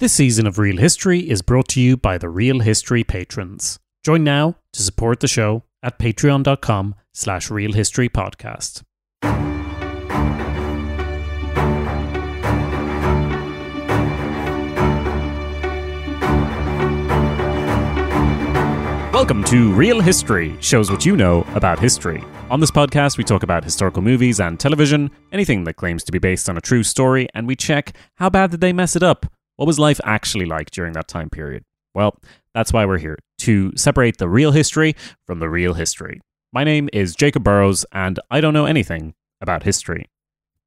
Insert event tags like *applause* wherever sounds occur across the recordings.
This season of Real History is brought to you by the Real History patrons. Join now to support the show at patreon.com slash realhistorypodcast. Welcome to Real History, shows what you know about history. On this podcast, we talk about historical movies and television, anything that claims to be based on a true story, and we check how bad did they mess it up? What was life actually like during that time period? Well, that's why we're here, to separate the real history from the real history. My name is Jacob Burrows, and I don't know anything about history.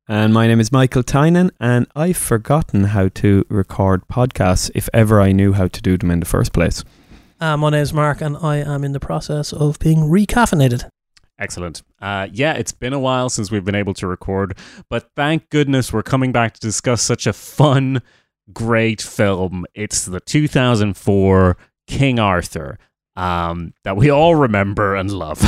And my name is Michael Tynan, and I've forgotten how to record podcasts if ever I knew how to do them in the first place. Uh, my is Mark, and I am in the process of being recaffeinated. Excellent. Uh, yeah, it's been a while since we've been able to record, but thank goodness we're coming back to discuss such a fun, great film. It's the 2004 King Arthur um, that we all remember and love.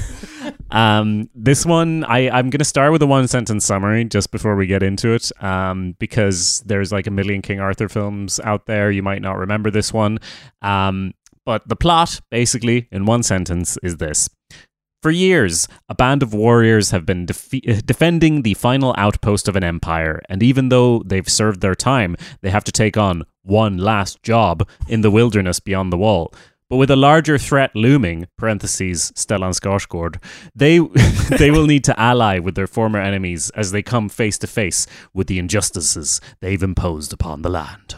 *laughs* um, this one, I, I'm going to start with a one sentence summary just before we get into it, um, because there's like a million King Arthur films out there. You might not remember this one. Um, but the plot, basically, in one sentence, is this. For years, a band of warriors have been defe- eh, defending the final outpost of an empire, and even though they've served their time, they have to take on one last job in the wilderness beyond the wall. But with a larger threat looming, parentheses, Stellan Skarsgård, they *laughs* they will need to ally with their former enemies as they come face to face with the injustices they've imposed upon the land.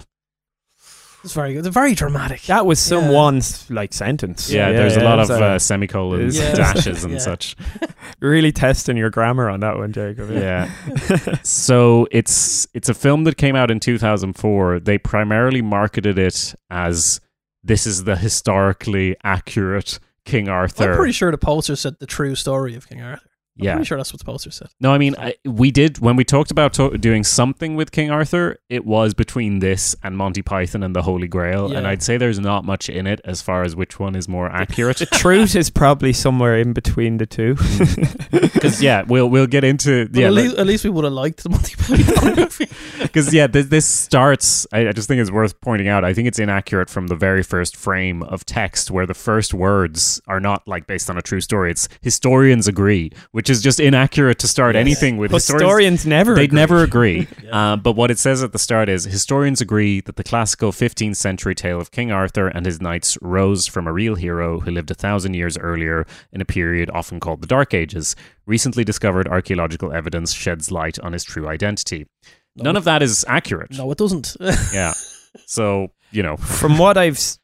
It's very good. It's very dramatic. That was someone's Yeah. like sentence. Yeah, there's a lot of so uh, semicolons, Yeah. dashes, and Yeah. such. *laughs* really testing your grammar on that one, Jacob. Yeah. *laughs* so it's it's a film that came out in 2004. They primarily marketed it as this is the historically accurate King Arthur. I'm pretty sure the poster said the true story of King Arthur. I'm yeah. pretty sure that's what the poster said. No, I mean I, we did when we talked about to- doing something with King Arthur. It was between this and Monty Python and the Holy Grail, and I'd say there's not much in it as far as which one is more accurate. The *laughs* truth is probably somewhere in between the two. Mm. Because yeah, we'll we'll get into But yeah. at, let- least, at least we would have liked the Monty Python *laughs* movie. Because yeah, this, this starts. I, I just think it's worth pointing out. I think it's inaccurate from the very first frame of text, where the first words are not like based on a true story. It's historians agree, which is just inaccurate to start Yes. anything with. Historians never. They'd agree. never agree. *laughs* uh, but what it says at the start is historians agree that the classical 15th century tale of King Arthur and his knights rose from a real hero who lived a thousand years earlier in a period often called the Dark Ages. Recently discovered archaeological evidence sheds light on his true identity. None of that is accurate. No, it doesn't. *laughs* Yeah. So, you know, From what I've, s-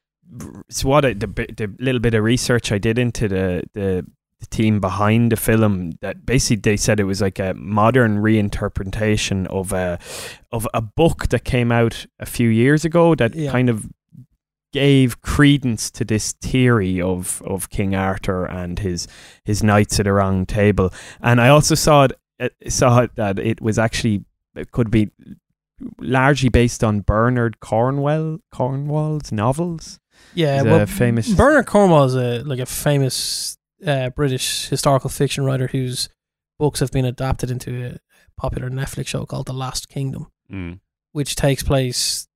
it's what I, the, the little bit of research I did into the, the the team behind the film, that basically they said it was like a modern reinterpretation of a of a book that came out a few years ago that Yeah. kind of gave credence to this theory of of King Arthur and his his knights at the round table. And I also saw it uh, saw it that it was actually it could be largely based on Bernard Cornwell Cornwall's novels. yeah, well, famous- Bernard Cornwell is a like a famous uh, British historical fiction writer whose books have been adapted into a popular Netflix show called The Last Kingdom, mm, which takes place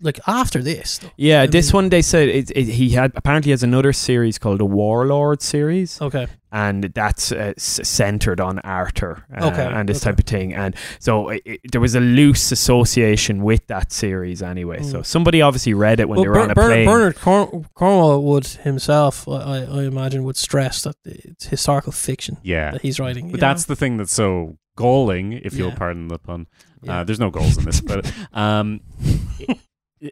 like after this. though. Yeah, I this mean- one they said it, it, he had apparently has another series called the Warlord series, Okay. and that's uh, centered on Arthur uh, Okay, and this okay. type of thing. And so it, it- there was a loose association with that series anyway. So Mm. somebody obviously read it when Well, they were Ber- on a Ber- plane. Bernard Corn- Cornwell would himself, I, I I imagine, would stress that it's historical fiction yeah. that he's writing. But that's know? the thing that's so galling, if you'll pardon the pun. Yeah. Uh, there's no goals in this, but *laughs* um, i-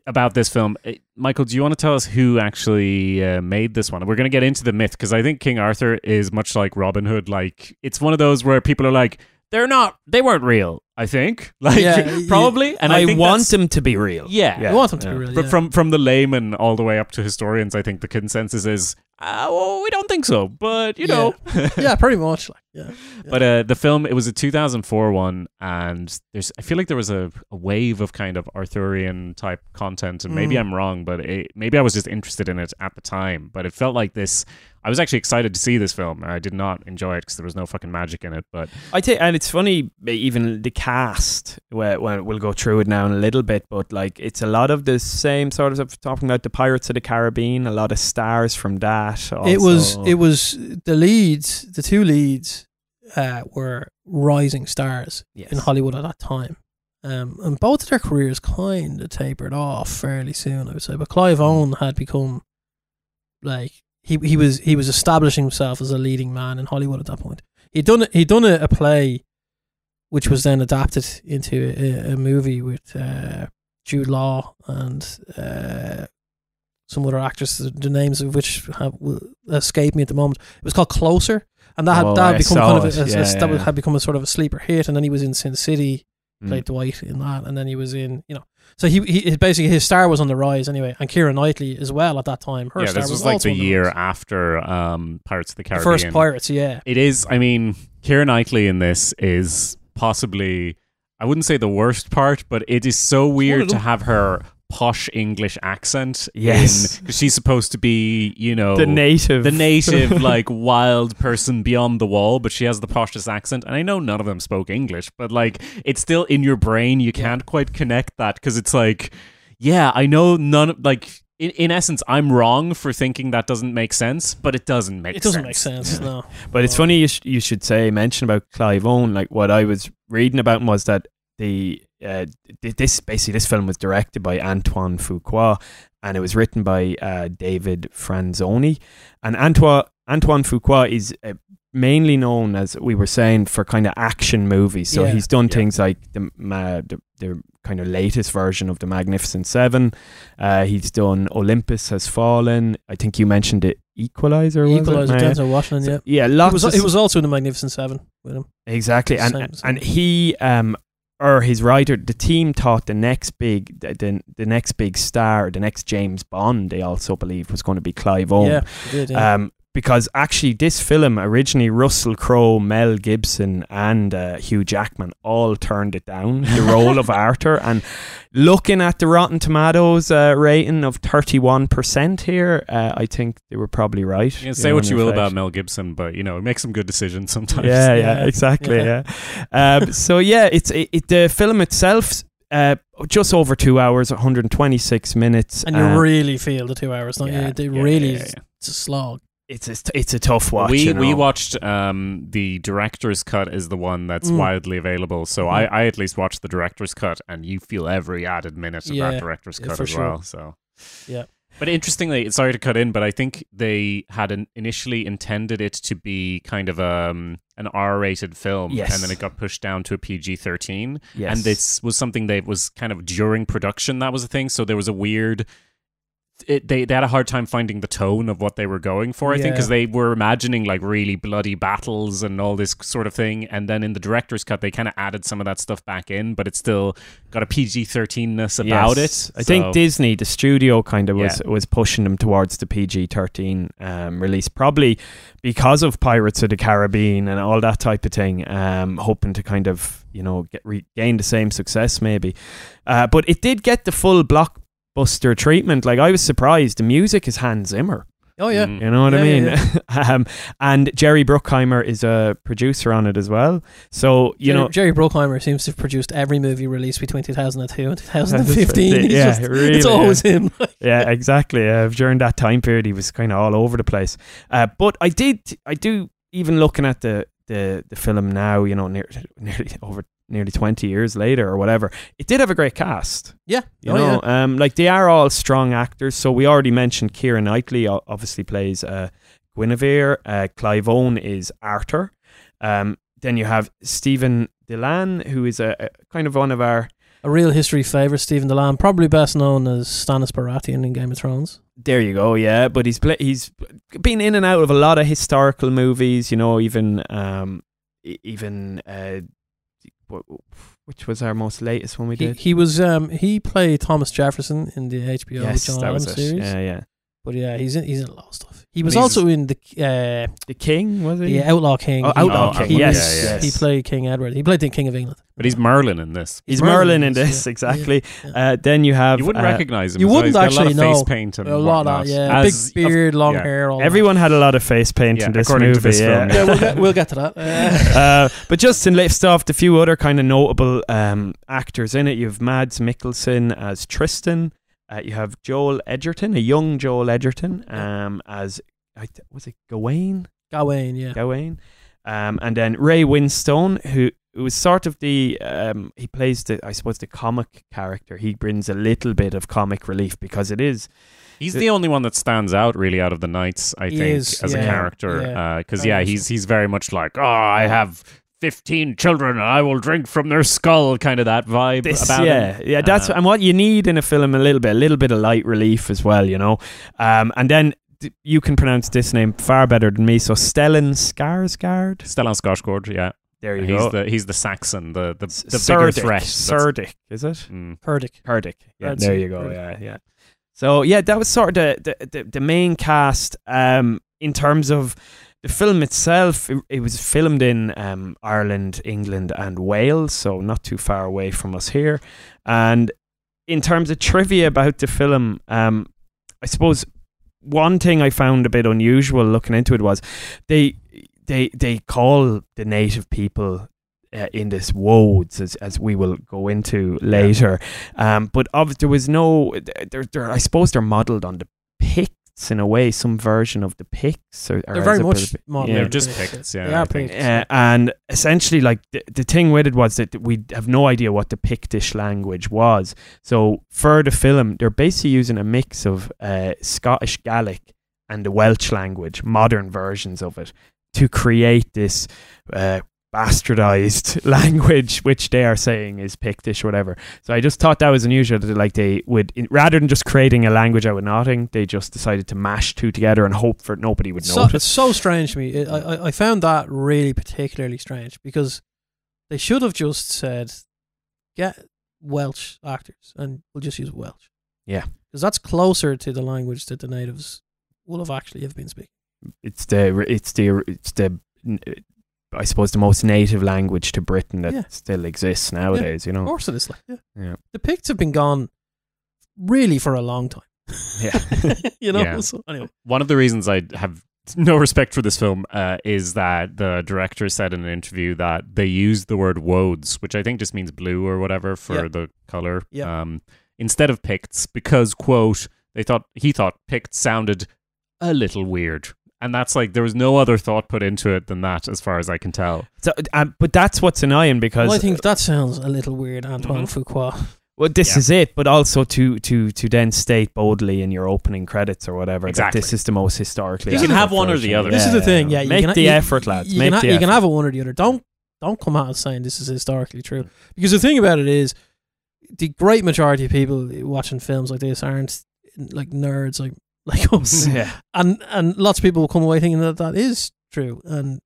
about this film, eh, Michael, do you want to tell us who actually uh, made this one? We're going to get into the myth because I think King Arthur is much like Robin Hood. Like it's one of those where people are like, they're not, they weren't real. I think, *laughs* like Yeah, *laughs* y- probably, and I, I, think want them to be real. Yeah, yeah. I want them to yeah. be real. But from from the layman all the way up to historians, I think the consensus is, uh, well, we don't think so. But you know, yeah, *laughs* pretty much. Like Yeah. *laughs* But uh, the film, it was a 2004 one, and there's I feel like there was a, a wave of kind of Arthurian type content, and maybe Mm. I'm wrong, but it, maybe I was just interested in it at the time. But it felt like this. I was actually excited to see this film. I did not enjoy it because there was no fucking magic in it. But I think, and it's funny, even the cast. Well, well, we'll go through it now in a little bit, but like it's a lot of the same sort of stuff. Talking about the Pirates of the Caribbean, a lot of stars from that. it was it was the leads, the two leads, uh, were rising stars Yes. in Hollywood at that time. Um, and both of their careers kind of tapered off fairly soon, I would say. But Clive Owen had become like he he was he was establishing himself as a leading man in Hollywood at that point. He'd done he'd done a, a play, which was then adapted into a, a movie with uh, Jude Law and uh, some other actors, the names of which have escaped me at the moment. It was called Closer, and that had Oh, that had become kind of a, it. a- Yeah, that had become a sort of a sleeper hit. And then he was in Sin City. Played Dwight in that, and then he was in you know. So he, he basically his star was on the rise anyway, and Keira Knightley as well at that time. Her yeah, star this was like also the year rise. after um, Pirates of the the Caribbean. first Pirates, yeah. It is. I mean, Keira Knightley in this is possibly. I wouldn't say the worst part, but it is so weird to have her posh English accent. Yes. because she's supposed to be, you know, the native, the native, *laughs* like wild person beyond the wall, but she has the poshest accent. And I know none of them spoke English, but like it's still in your brain. You can't quite connect that because it's like, yeah, I know none. Like in, in essence, I'm wrong for thinking that doesn't make sense, but it doesn't make. sense. It doesn't sense. make sense, no. *laughs* But it's funny you, sh- you should say mention about Clive Owen. Like what I was reading about him was that the uh, this basically this film was directed by Antoine Fuqua and it was written by uh, David Franzoni. And Antoine Antoine Fuqua is uh, mainly known as we were saying for kind of action movies. So Yeah. he's done Yeah. things like the, the the kind of latest version of the Magnificent Seven. Uh, he's done Olympus Has Fallen. I think you mentioned it. Equalizer. was? Equalizer, Denzel Washington, yeah. yeah, It lots was, of it was also in the Magnificent Seven with him. Exactly, and Same- same. and he um or his writer, the team thought the next big the, the the next big star, the next James Bond, they also believed was going to be Clive Owen. Yeah, did, yeah. Um, because actually, this film originally Russell Crowe, Mel Gibson, and uh, Hugh Jackman all turned it down. The *laughs* role of Arthur, and looking at the Rotten Tomatoes uh, rating of thirty-one percent here, uh, I think they were probably right. Yeah, say what you will about Mel Gibson, but you know, make some good decisions sometimes. Yeah, *laughs* yeah, Yeah. exactly. Yeah. Yeah. Um, so yeah, it's it, it, the film itself. Uh, just over two hours, 126 minutes. and you um, really feel the two hours, don't yeah, you? They Yeah, really, yeah, yeah, yeah. it's a slog. It's a, it's a tough watch. we you know. we watched um, the director's cut is the one that's Mm. widely available. So I, I at least watched the director's cut, and you feel every added minute of Yeah, that director's cut for as sure. well. So Yeah. But interestingly, sorry to cut in, but I think they had an, initially intended it to be kind of um, an R-rated film, Yes. and then it got pushed down to a PG-13. Yes. And this was something that was kind of during production. That was a thing. So there was a weird. It, they they had a hard time finding the tone of what they were going for. I think because they were imagining like really bloody battles and all this sort of thing, and then in the director's cut they kind of added some of that stuff back in, but it still got a PG thirteenness about Yes. it. I think Disney, the studio, kind of was was pushing them towards the PG thirteen um, release, probably because of Pirates of the Caribbean and all that type of thing. Um, hoping to kind of you know get regain the same success, maybe. Uh, but it did get the full blockbuster treatment. Like I was surprised. The music is Hans Zimmer. Oh yeah, Mm. You know what I mean? yeah, *laughs* um, and Jerry Bruckheimer is a producer on it as well. So you Jerry, know. Jerry Bruckheimer seems to have produced every movie released between 2002 and 2015. *laughs* He's yeah, just- really. it's yeah. always him. *laughs* yeah, exactly. Uh, during that time period, he was kind of all over the place. Uh, but I did, I do, even looking at the the, the film now, you know, near, nearly over nearly twenty years later or whatever, it did have a great cast. yeah, You oh, know, um, like they are all strong actors. So we already mentioned Keira Knightley obviously plays uh, Guinevere. Uh, Clive Owen is Arthur. Um, then you have Stephen Dillane, who is a, a kind of one of our a real history favourite, Stephen Dillane, probably best known as Stannis Baratheon in Game of Thrones. There you go. Yeah, but he's play, he's been in and out of a lot of historical movies. You know, even um, even uh, which was our most latest one we He, did. he was um he played Thomas Jefferson in the HBO yes, John that was it. series. Yeah, yeah. But yeah, he's in he's in a lot of stuff. He was also in the uh, The King was he? the Outlaw King. Oh, He- Outlaw Oh, King. Outlaw yes, King, yeah, yeah. yes. He played King Edward. He played the King of England. But he's Merlin in this. He's Merlin in this, yeah. exactly. Yeah. Uh, then you have You wouldn't uh, recognize him. you wouldn't He's got actually a lot of know. face paint and A lot of whatnot. that, yeah. As- Big beard, long yeah. hair. All Everyone had a lot of face paint Yeah, in this according to movie. this yeah. film, Yeah, we'll *laughs* get we'll get to that. *laughs* Uh, but just to lift off the few other kind of notable um, actors in it, you have Mads Mikkelsen as Tristan. Uh, you have Joel Edgerton, a young Joel Edgerton, um, as I th- was it Gawain? Gawain, yeah. Gawain, um, and then Ray Winstone, who who was sort of the um, he plays the I suppose the comic character. He brings a little bit of comic relief because it is He's the only one that stands out really out of the knights, I He think, is, as a yeah, character. yeah. Because yeah, he's he's very much like, oh, I have fifteen children, and I will drink from their skull, kind of that vibe This, about yeah, him. yeah. That's Uh, and what you need in a film a little bit, a little bit of light relief as well, you know. Um, and then d- you can pronounce this name far better than me. So Stellan Skarsgård. Stellan Skarsgård, yeah, There you he's go. the he's the Saxon, the the, S- the bigger threat. That's- Cerdic, is it? Mm. Purdick. Purdick. Yeah, That's there you go. Purdick. Yeah, yeah. So yeah, that was sort of the the, the, the main cast. Um, in terms of the film itself, it, it was filmed in um, Ireland, England, and Wales, so not too far away from us here. And in terms of trivia about the film, um, I suppose one thing I found a bit unusual looking into it was they they they call the native people uh, in this woads as as we will go into later. Um, but of, there was no they're, they're I suppose they're modelled on the Picts in a way, some version of the Picts. Or, or They're very much bit- modern. yeah. They're just They- Picts, yeah, They are think. Uh, and essentially, like the, the thing with it was that we have no idea what the Pictish language was. So for the film, they're basically using a mix of uh, Scottish Gaelic and the Welsh language, modern versions of it, to create this uh, bastardized *laughs* language, which they are saying is Pictish, or whatever. So I just thought that was unusual that like they would, in, rather than just creating a language out of nothing, they just decided to mash two together and hope for nobody would so, notice. it's so strange to me. It, I, I- I found that really particularly strange because they should have just said, get Welsh actors and we'll just use Welsh. Yeah. Because that's closer to the language that the natives will have actually have been speaking. it's the it's the it's the I suppose the most native language to Britain that Yeah. still exists nowadays. You Of know, course it is. Like, yeah. yeah, The Picts have been gone really for a long time. yeah. *laughs* you know? Yeah. So, anyway. One of the reasons I have no respect for this film uh, is that the director said in an interview that they used the word woads, which I think just means blue or whatever for Yeah. the color, Yeah. um, instead of Picts because quote they thought he thought Picts sounded a little weird, and that's like there was no other thought put into it than that, as far as I can tell. So, um, but that's what's annoying because Well, I think that sounds a little weird, Antoine Mhm. Fuqua. well, this Yeah. is it. But also to to to then state boldly in your opening credits or whatever Exactly. that this is the most historically. You can have one or the other. This is the thing, yeah. You make can, the you- effort, lads. You, make can, the you can effort. have it one or the other. Don't don't come out saying this is historically true. Because the thing about it is, the great majority of people watching films like this aren't like nerds like *laughs* like us, yeah. and and lots of people will come away thinking that that is true, and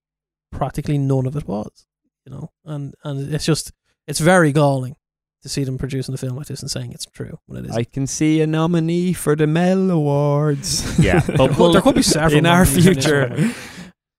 practically none of it was. You know, and and it's just it's very galling to see them producing a film like this and saying it's true when it is. I can see a nominee for the Mel Awards. *laughs* Yeah, *laughs* but could, there could be several in our nominees in future.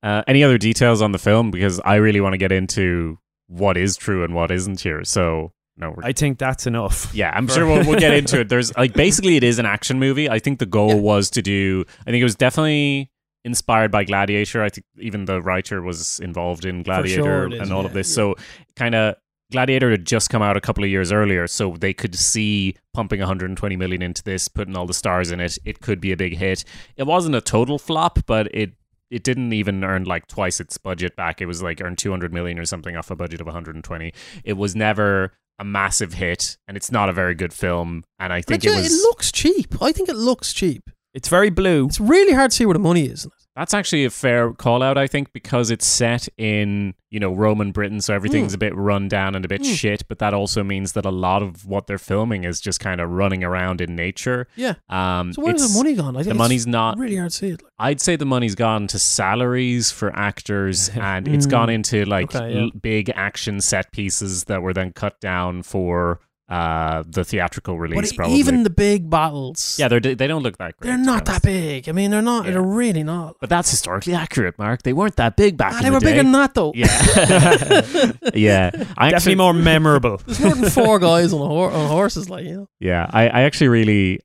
Uh, any other details on the film? Because I really want to get into what is true and what isn't here. So no, we're I think that's enough. Yeah, I'm sure we'll, we'll get into *laughs* it. There's like basically it is an action movie. I think the goal Yeah. was to do. I think it was definitely inspired by Gladiator. I think even the writer was involved in Gladiator sure is, and all of this. yeah. So kind of Gladiator had just come out a couple of years earlier, so they could see pumping 120 million into this, putting all the stars in it. It could be a big hit. It wasn't a total flop, but it it didn't even earn like twice its budget back. It was like earned 200 million or something off a budget of 120. It was never a massive hit, and it's not a very good film. And I think But it was. it looks cheap. I think it looks cheap. It's very blue. It's really hard to see where the money is. That's actually a fair call out, I think, because it's set in, you know, Roman Britain, so everything's Mm. a bit run down and a bit Mm. shit, but that also means that a lot of what they're filming is just kind of running around in nature. Yeah. Um So where's the money gone? I think the money's not really hard to see it. I'd say the money's gone to salaries for actors *laughs* and it's gone into like Okay, yeah. l- big action set pieces that were then cut down for uh, the theatrical release. e- probably. even the big battles, yeah, they're they don't look that great. they're not that big. I mean, they're not. Yeah. They're really not. But that's historically accurate, Mark. They weren't that big back Ah, in they were day. bigger than that though. Yeah, *laughs* yeah. I Definitely actually, more memorable. *laughs* There's more than four guys on a hor- on horses, like you know. Yeah, I, I actually really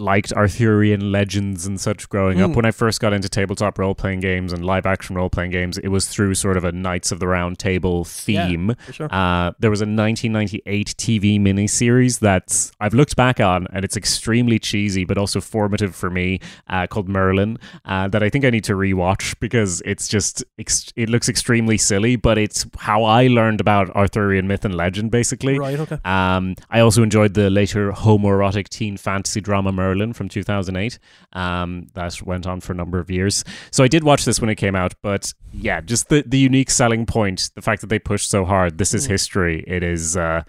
liked Arthurian legends and such growing up. Mm. When I first got into tabletop role playing games and live action role playing games, it was through sort of a Knights of the Round Table theme. For sure. Uh, there was a 1998 TV miniseries that I've looked back on, and it's extremely cheesy, but also formative for me, uh, called Merlin. Uh, that I think I need to rewatch because it's just ex- it looks extremely silly, but it's how I learned about Arthurian myth and legend, basically. Right. Okay. Um, I also enjoyed the later homoerotic teen fantasy drama Merlin from 2008. Um, that went on for a number of years. So I did watch this when it came out, but yeah, just the, the unique selling point, the fact that they pushed so hard. This is Mm. history. It is. Uh,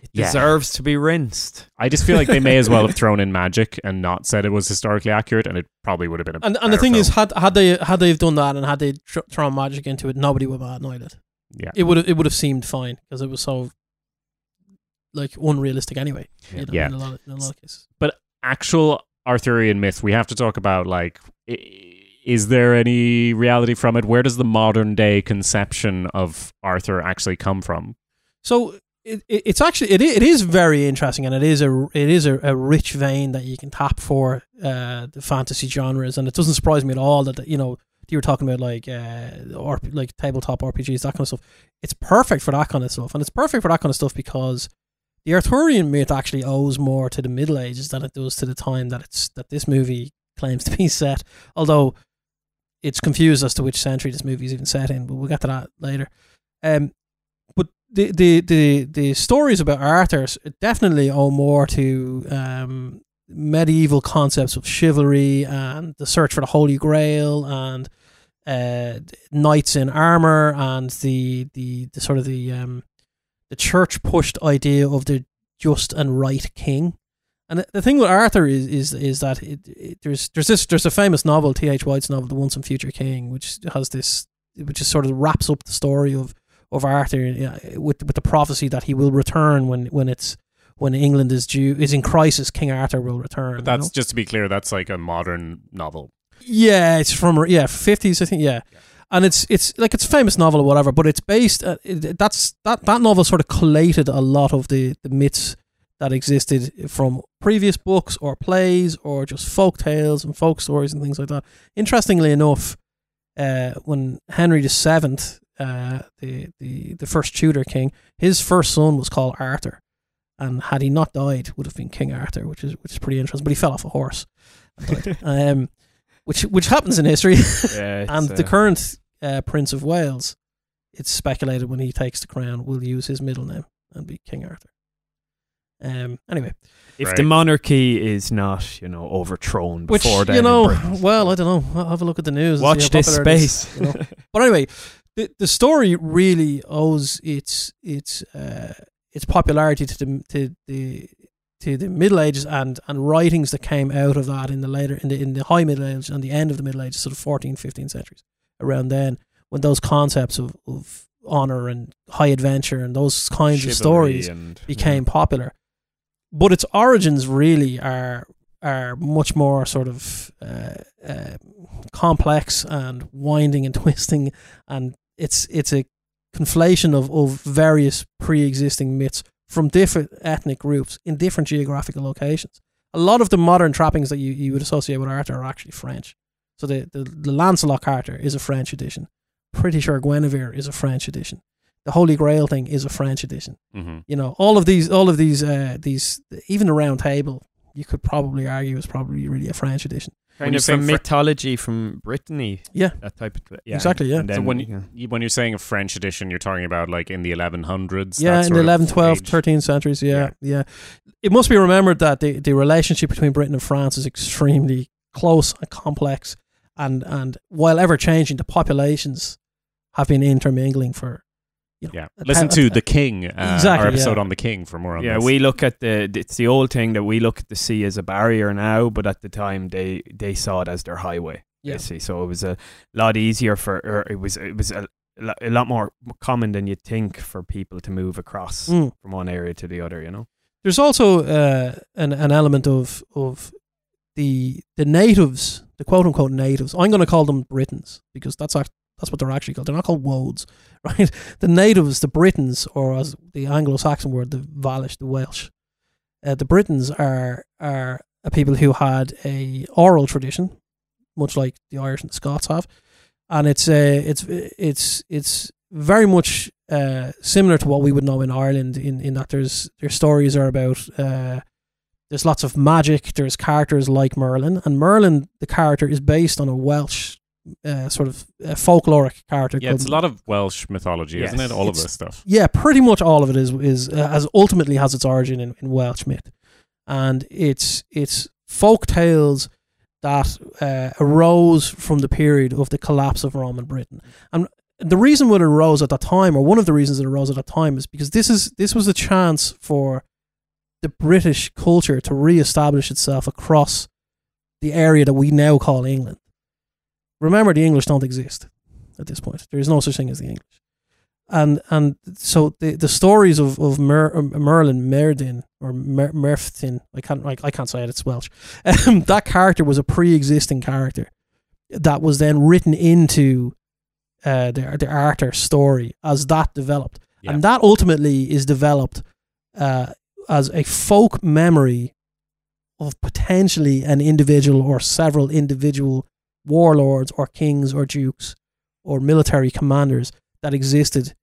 It Yeah. deserves to be rinsed. I just feel like they may as well have *laughs* thrown in magic and not said it was historically accurate, and it probably would have been a. And and the thing is, film. had had they had they've done that and had they tr- thrown magic into it, nobody would have annoyed it. yeah, It would have it would have seemed fine because it was so like unrealistic anyway. You know, Yeah. In a lot of, in a lot of cases. Actual Arthurian myth, we have to talk about like. Is there any reality from it? Where does the modern day conception of Arthur actually come from? So it, it, it's actually it, it is very interesting and it is a it is a, a rich vein that you can tap for uh, the fantasy genres and it doesn't surprise me at all that you know you were talking about like uh, or like tabletop RPGs that kind of stuff. It's perfect for that kind of stuff and it's perfect for that kind of stuff because the Arthurian myth actually owes more to the Middle Ages than it does to the time that it's that this movie claims to be *laughs* set. Although it's confused as to which century this movie is even set in, but we'll get to that later. Um, but the the the the stories about Arthur definitely owe more to um, medieval concepts of chivalry and the search for the Holy Grail and uh, knights in armor and the the, the sort of the um, the church pushed idea of the just and right king. And the- thing with Arthur is is is that it, it, there's there's this there's a famous novel T H White's novel The Once and Future King which has this which is sort of wraps up the story of of Arthur yeah, with with the prophecy that he will return when when it's when England is due is in crisis King Arthur will return. But you that's know? just to be clear. That's like a modern novel. Yeah, it's from yeah fifties, I think. Yeah. And it's it's like it's a famous novel or whatever. But it's based. Uh, it, that's that that novel sort of collated a lot of the the myths that existed from previous books or plays or just folk tales and folk stories and things like that. Interestingly enough, uh, when Henry the Seventh, uh, the the the first Tudor king, his first son was called Arthur. And had he not died, would have been King Arthur, which is which is pretty interesting. But he fell off a horse, *laughs* um, which which happens in history. *laughs* Yeah, it's, and the uh, current uh, Prince of Wales, it's speculated when he takes the crown, will use his middle name and be King Arthur. Um. Anyway, if Right. the monarchy is not, you know, overthrown which before then, you know, Britain. *laughs* well, I don't know. I'll have a look at the news. watch how this popular it is, space. you know. *laughs* But anyway, the the story really owes its its uh, its popularity to the to the to the Middle Ages and, and writings that came out of that in the later in the in the High Middle Ages and the end of the Middle Ages, sort of 14, 15 centuries. Around then, when those concepts of, of honor and high adventure and those kinds of stories and, became popular. But its origins really are are much more sort of uh, uh, complex and winding and *laughs* twisting, and it's it's a conflation of, of various pre-existing myths from different ethnic groups in different geographical locations. A lot of the modern trappings that you, you would associate with Arthur are actually French. So the, the, the Lancelot Arthur is a French edition. Pretty sure Guinevere is a French edition. The Holy Grail thing is a French edition Mm-hmm. you know all of these all of these uh these even the round table you could probably argue is probably really a french edition kind you of say from Fr- mythology from Brittany. Yeah. that type of yeah, Exactly, yeah. And So then, when yeah. you, when you're saying a French edition, you're talking about like in the 1100s. yeah in the of 11 12 age? 13th centuries yeah, yeah it must be remembered that the, the relationship between britain and france is extremely close and complex and and while ever changing the populations have been intermingling for you know, Yeah, listen to the King. Uh, Exactly, Our episode yeah. on the King for more on this. Yeah, this. we look at the it's the old thing that we look at the sea as a barrier now, but at the time they they saw it as their highway. Yeah. You see, so it was a lot easier for, or it was it was a, a lot more common than you'd think for people to move across Mm. from one area to the other. You know, there's also uh, an an element of of the the natives, the quote unquote natives. I'm going to call them Britons because that's act- that's what they're actually called. They're not called Wodes, *laughs* right? The natives, the Britons, or as the Anglo-Saxon word, the Valish, the Welsh. Uh, the Britons are are a people who had a oral tradition, much like the Irish and the Scots have, and it's uh, it's it's it's very much uh, similar to what we would know in Ireland. In, in that there's their stories are about uh, there's lots of magic. There's characters like Merlin, and Merlin, the character, is based on a Welsh uh, sort of uh, folkloric character. Yeah, it's a lot of Welsh mythology, isn't it? All of this stuff. yeah, pretty much all of it is is uh, as ultimately has its origin in, in Welsh myth, and it's it's folk tales that uh, arose from the period of the collapse of Roman Britain, and the reason it arose at that time, or one of the reasons it arose at that time, is because this is this was a chance for the British culture to re-establish itself across the area that we now call England. Remember, the English don't exist at this point. There is no such thing as the English and and so the the stories of of Mer, um, Merlin Merdin or Mer, Merftin I can't I, I can't say it it's Welsh *laughs* um, that character was a pre-existing character that was then written into uh, the the Arthur story as that developed Yeah. and that ultimately is developed uh, as a folk memory of potentially an individual or several individual warlords or kings or dukes or military commanders that existed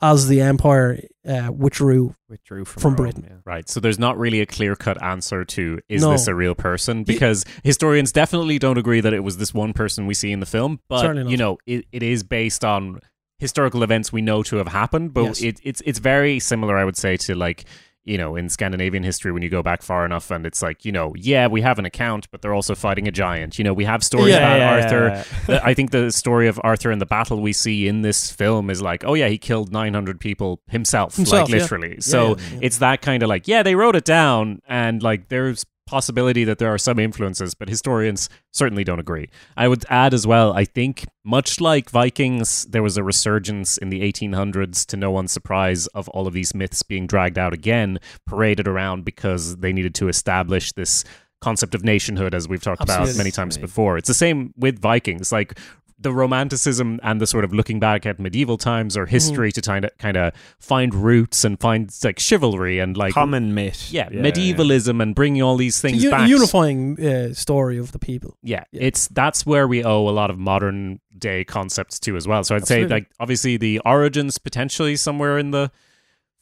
as the empire uh, withdrew. Withdrew from, From Rome, Britain. yeah. Right. So there's not really a clear cut answer to is No. this a real person? Because historians definitely don't agree that it was this one person we see in the film. But you know, it, it is based on historical events we know to have happened. But Yes. it, it's it's very similar, I would say, to like you know, in Scandinavian history when you go back far enough and it's like, you know, yeah, we have an account, but they're also fighting a giant. You know, we have stories Yeah, about yeah, Arthur. yeah. I think the story of Arthur and the battle we see in this film is like, oh yeah, he killed 900 people himself, Himself, like literally. So it's that kind of like, yeah, they wrote it down, and like there's possibility that there are some influences, but historians certainly don't agree. I would add as well, I think much like Vikings, there was a resurgence in the 1800s to no one's surprise of all of these myths being dragged out again, paraded around because they needed to establish this concept of nationhood as we've talked about many times before. It's the same with Vikings. Like the romanticism and the sort of looking back at medieval times or history to kind of kind of find roots and find like chivalry and like Common myth. yeah, medievalism and bringing all these things back. It's a u- back. unifying uh, story of the people. yeah, Yeah. it's that's where we owe a lot of modern day concepts to as well. So I'd Absolutely. say like obviously the origins potentially somewhere in the Medieval-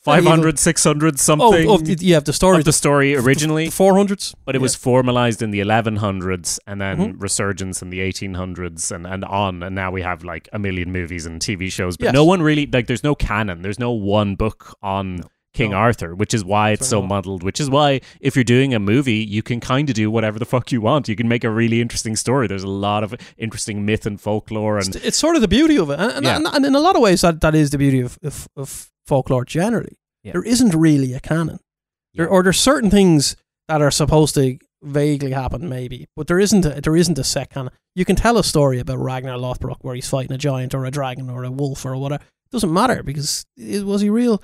500 600 Oh, something of the, yeah, the story. of the story originally the four hundreds, but it was formalized in the 1100s and then Mhm. resurgence in the 1800s and, and on. And now we have like a million movies and tv shows but Yes. no one really like there's no canon. There's no one book on king No. arthur which is why it's so muddled which is why if you're doing a movie you can kind of do whatever the fuck you want. You can make a really interesting story. There's a lot of interesting myth and folklore and It's, it's sort of the beauty of it, and, and, Yeah. and, and in a lot of ways, that, that is the beauty of, of, of folklore generally. Yeah. There isn't really a canon, there, or there's certain things that are supposed to vaguely happen, maybe, but there isn't a, there isn't a set canon. You can tell a story about Ragnar Lothbrok where he's fighting a giant or a dragon or a wolf or whatever. It doesn't matter because it, was he real?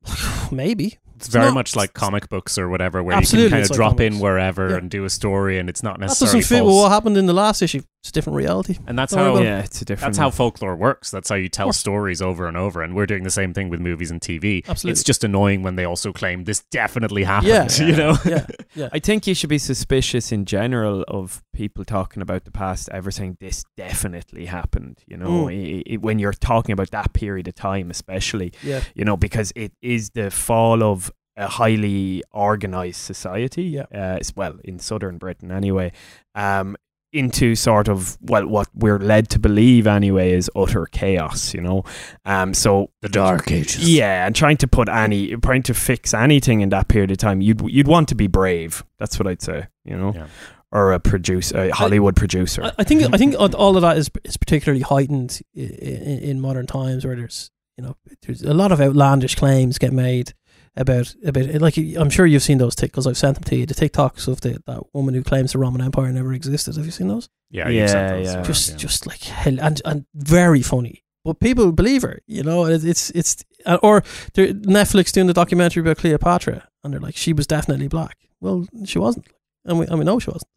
*sighs* maybe. It's very not- much like comic books or whatever where you can kind of like drop in wherever Yeah. and do a story and it's not That necessarily doesn't fit with what happened in the last issue. It's a different reality. and that's how yeah, it's a different. That's how folklore works. That's how you tell stories over and over. And we're doing the same thing with movies and TV. Absolutely. It's just annoying when they also claim this definitely happened. Yeah. *laughs* You know? yeah, yeah. *laughs* I think you should be suspicious in general of people talking about the past ever saying this definitely happened. You know, Mm. I- I- when you're talking about that period of time, especially, yeah. you know, because it is the fall of a highly organized society. Yeah. Uh, as well, in southern Britain anyway. Um, into sort of well, what we're led to believe anyway is utter chaos. You know, um, so The Dark Ages. yeah, and trying to put any, trying to fix anything in that period of time, you'd you'd want to be brave. That's what I'd say. You know, Yeah. or a producer, a Hollywood producer. I, I think I think all of that is is particularly heightened in, in, in modern times, where there's you know there's a lot of outlandish claims get made about about like I'm sure you've seen those because I've sent them to you. The TikToks of the that woman who claims the Roman Empire never existed. Have you seen those? Yeah, you've sent Yeah, those yeah. just yeah. just like hell and and very funny, but people believe her. You know, it's it's uh, or Netflix doing the documentary about Cleopatra, and they're like, she was definitely black. Well, she wasn't, and we and we know she wasn't.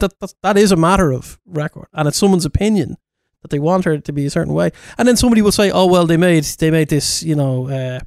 That that that is a matter of record, and it's someone's opinion that they want her to be a certain way. And then somebody will say, "Oh well, they made they made this, you know, uh,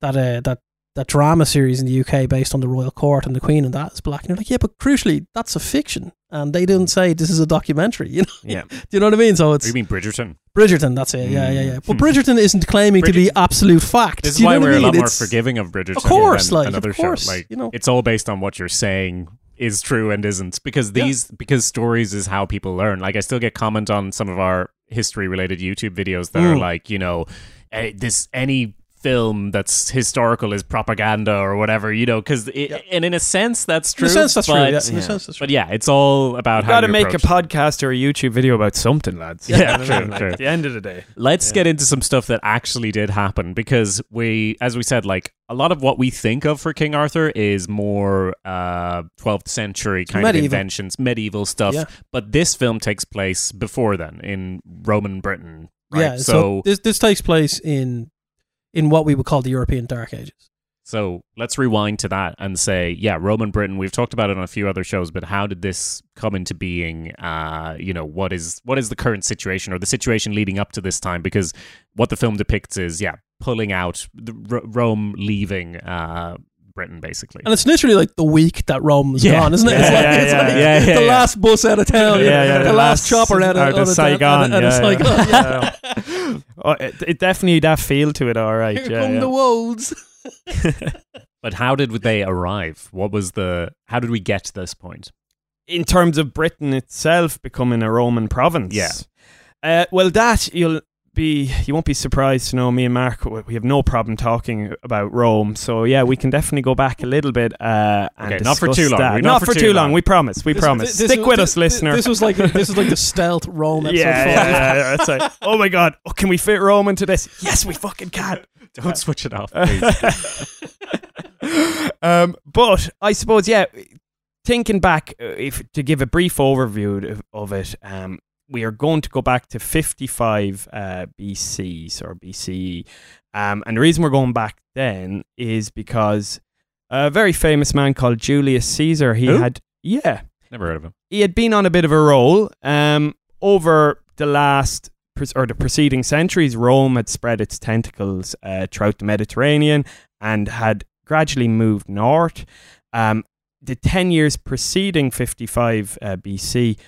that uh, that that drama series in the UK based on the royal court and the Queen, and that is black." And you're like, "Yeah, but crucially, that's a fiction, and they didn't say this is a documentary." *laughs* You know, Yeah. do you know what I mean? So it's you mean Bridgerton? Bridgerton. That's it. Yeah, yeah, yeah. But Mm. Bridgerton isn't claiming to be absolute fact. This is you why we're I a mean? lot more It's- forgiving of Bridgerton Of course, than like another of course, show. Like you know. it's all based on what you're saying is true and isn't because Yeah. these because stories is how people learn. Like I still get comment on some of our history related YouTube videos that are Mm. like, you know, eh, this any film that's historical is propaganda or whatever, you know, because Yeah. and in a sense that's true. in a sense, that's but, true. Yeah, in a sense, that's true. But yeah, it's all about how Got to make a it. podcast or a YouTube video about something, lads. Yeah, You know what I true. Like, true. At the end of the day, Let's Yeah. get into some stuff that actually did happen because we, as we said, like a lot of what we think of for King Arthur is more uh, 12th century kind Medieval. of inventions, medieval stuff. Yeah. But this film takes place before then in Roman Britain. Right? Yeah. So, so, this this takes place in in what we would call the European Dark Ages. so let's rewind to that and say, yeah, Roman Britain. We've talked about it on a few other shows, but how did this come into being? Uh, you know, what is what is the current situation or the situation leading up to this time? Because what the film depicts is, yeah, pulling out the R- Rome leaving uh, Britain, basically. And it's literally like the week that Rome was Yeah. gone, isn't it? Yeah, it's like, yeah, it's yeah, like yeah, yeah, the yeah. last bus out of town. Yeah, yeah, The, the last, last- chopper out of, or the out of Saigon, town. And, and yeah, it's like, yeah. oh, *laughs* oh, it, it definitely that feel to it. All right, Here yeah, come yeah. the woes. *laughs* But how did they arrive? What was the? How did we get to this point? in terms of Britain itself becoming a Roman province. Yeah. Uh, well, that you'll be you won't be surprised to know me and Mark we we have no problem talking about Rome. So yeah, we can definitely go back a little bit. Uh, and Okay, not for too long. that. We- Not, for too long. We promise. We This- promise. this- Stick this- with this- us, listener. This was like *laughs* this was like the stealth Rome episode. yeah, yeah, yeah, It's like, oh my god, oh, can we fit Rome into this? Yes, we fucking can. Don't switch it off, *laughs* please. um, but I suppose, yeah, thinking back, uh, if to give a brief overview of, of it, um, we are going to go back to 55 uh, BC or BCE. Um, and the reason we're going back then is because a very famous man called Julius Caesar, he Who? had, yeah, Never heard of him. he had been on a bit of a roll um, over the last or the preceding centuries. Rome had spread its tentacles uh, throughout the Mediterranean and had gradually moved north. Um, the 10 years preceding 55 uh, BC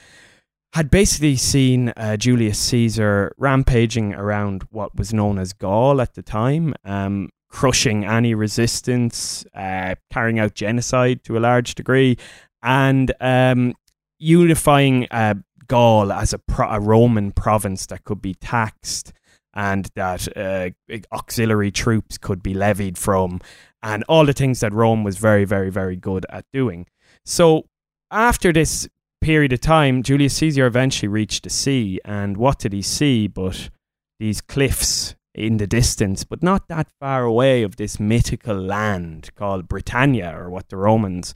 had basically seen uh, Julius Caesar rampaging around what was known as Gaul at the time, um, crushing any resistance, uh, carrying out genocide to a large degree, and um, unifying uh, Gaul as a, pro- a Roman province that could be taxed and that uh, auxiliary troops could be levied from, and all the things that Rome was very, very, very good at doing. So, after this period of time, Julius Caesar eventually reached the sea, and what did he see but these cliffs in the distance, but not that far away of this mythical land called Britannia, or what the Romans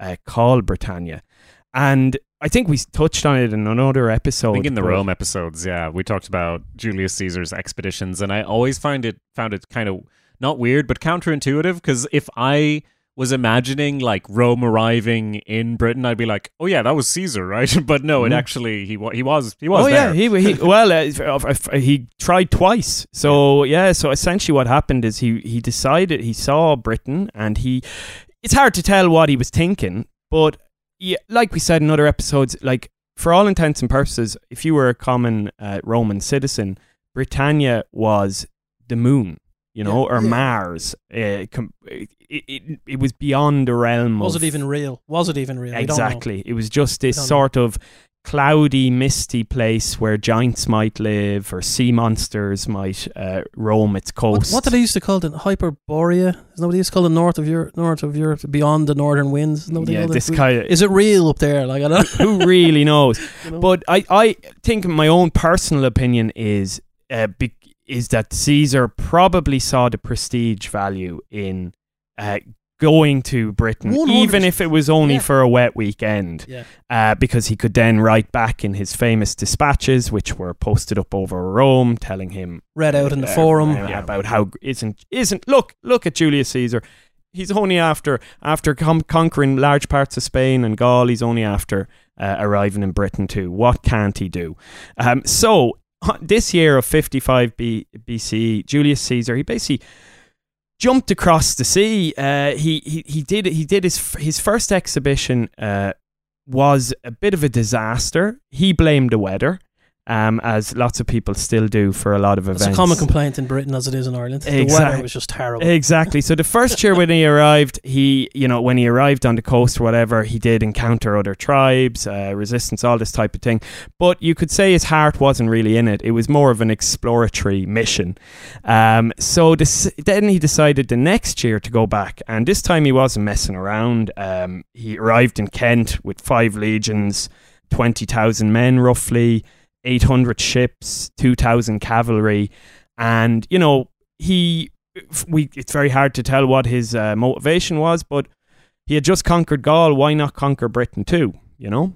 uh, call Britannia. And I think we touched on it in another episode. I think in the Rome episodes, yeah, we talked about Julius Caesar's expeditions, and I always find it found it kind of not weird but counterintuitive because if I was imagining like Rome arriving in Britain, I'd be like, oh yeah, that was Caesar, *laughs* right? but no, it Mhm. actually he he was he was oh there. yeah, he, he *laughs* well uh, f- f- he tried twice. So yeah, so essentially what happened is he he decided he saw Britain and he it's hard to tell what he was thinking, but yeah, like we said in other episodes, like for all intents and purposes, if you were a common uh, Roman citizen, Britannia was the moon. You know, Yeah, or yeah. Mars. Uh, com- it, it, it was beyond the realm Was of it even real? Was it even real? We don't know. Exactly. It was just this don't know. sort of cloudy, misty place where giants might live or sea monsters might uh, roam its coast. what did they used to call it? Hyperborea? Isn't that what they used to call it? North of Europe, north of Europe, beyond the northern winds. Isn't that what they yeah, this it? kind of. Is it real up there? Like I don't Who really *laughs* knows? you know. But I, I think my own personal opinion is uh, be, is that Caesar probably saw the prestige value in uh, going to Britain, 100. even if it was only Yeah. for a wet weekend, Yeah. uh, because he could then write back in his famous dispatches, which were posted up over Rome, telling him Read out in the uh, forum. uh, about how isn't isn't look look at Julius Caesar. He's only after after com- conquering large parts of Spain and Gaul. He's only after uh, arriving in Britain too. What can't he do? Um, so this year of 55 B- Julius Caesar he basically jumped across the sea. Uh, he, he he did he did his his first exhibition uh, was a bit of a disaster. He blamed the weather. Um, as lots of people still do for a lot of It's events. It's a common complaint in Britain as it is in Ireland. The weather was just terrible. Exactly. So the first year when he arrived, he, you know, when he arrived on the coast or whatever, he did encounter other tribes, uh, resistance, all this type of thing. But you could say his heart wasn't really in it. It was more of an exploratory mission. Um, so this, then he decided the next year to go back, and this time he wasn't messing around. Um, he arrived in Kent with five legions, twenty thousand men roughly. 800 ships, 2,000 cavalry, and you know he we it's very hard to tell what his uh, motivation was, but he had just conquered Gaul. Why not conquer Britain too? You know.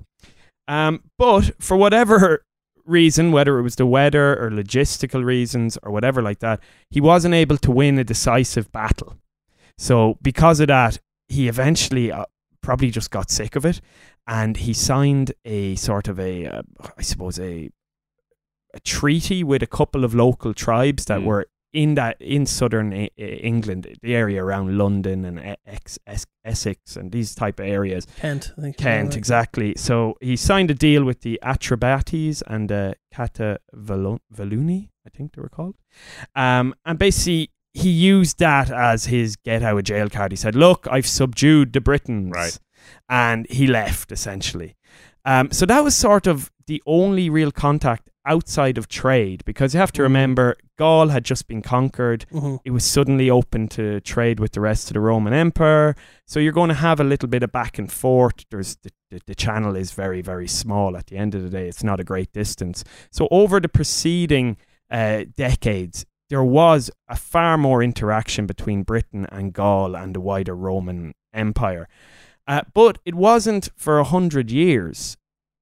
Um, but for whatever reason, whether it was the weather or logistical reasons or whatever like that, he wasn't able to win a decisive battle. So because of that, he eventually uh, probably just got sick of it, and he signed a sort of a, uh, I suppose a a treaty with a couple of local tribes that Mm. were in that in southern E- England, the area around London and Ex- Es- Essex and these type of areas. Kent, I think. Kent, exactly. So he signed a deal with the Atrebates and the Catuvellauni, I think they were called. Um, and basically, he used that as his get out of jail card. He said, "Look, I've subdued the Britons," Right. and he left essentially. Um, so that was sort of the only real contact outside of trade, because you have to Mhm. remember Gaul had just been conquered hmm it was suddenly open to trade with the rest of the Roman Empire. So you're going to have a little bit of back and forth. There's the, the, the channel is very very small. At the end of the day, it's not a great distance. So over the preceding uh, decades, there was a far more interaction between Britain and Gaul and the wider Roman Empire. Uh, but it wasn't for a hundred years.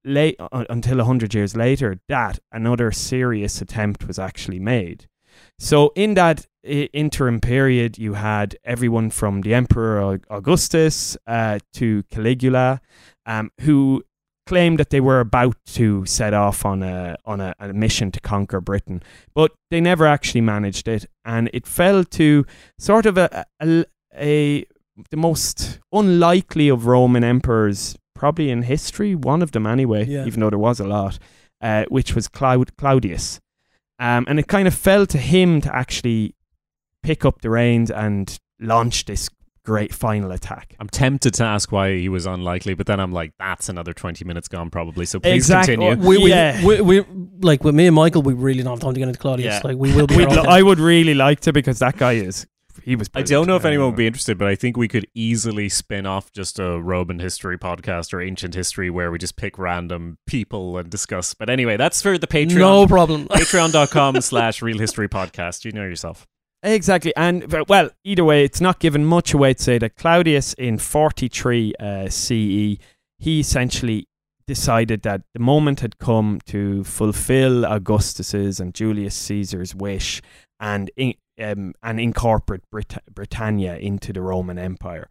Late, uh, until a hundred years later, that another serious attempt was actually made. So in that interim period, you had everyone from the Emperor Augustus uh, to Caligula, um, who claimed that they were about to set off on a on a, a mission to conquer Britain, but they never actually managed it, and it fell to sort of a, a, a the most unlikely of Roman emperors, probably in history, one of them anyway, Yeah. even though there was a lot, uh, which was Claud- Claudius. Um, and it kind of fell to him to actually pick up the reins and launch this great final attack. I'm tempted to ask why he was unlikely, but then I'm like, that's another 20 minutes gone probably. So please Exactly. continue. We, we, Yeah. we, we, like with me and Michael, we really don't have time to get into Claudius. Yeah. Like we will be. We'd here lo- all day. I would really like to because that guy is he was. I don't know if anyone would be interested, but I think we could easily spin off just a Roman history podcast or ancient history where we just pick random people and discuss. But anyway, that's for the Patreon. no problem. *laughs* Patreon.com slash real history podcast. You know yourself. Exactly, and uh, well, either way, it's not given much away to say that Claudius in 43 uh, CE, he essentially decided that the moment had come to fulfill Augustus's and Julius Caesar's wish and in, um, and incorporate Brit- Britannia into the Roman Empire.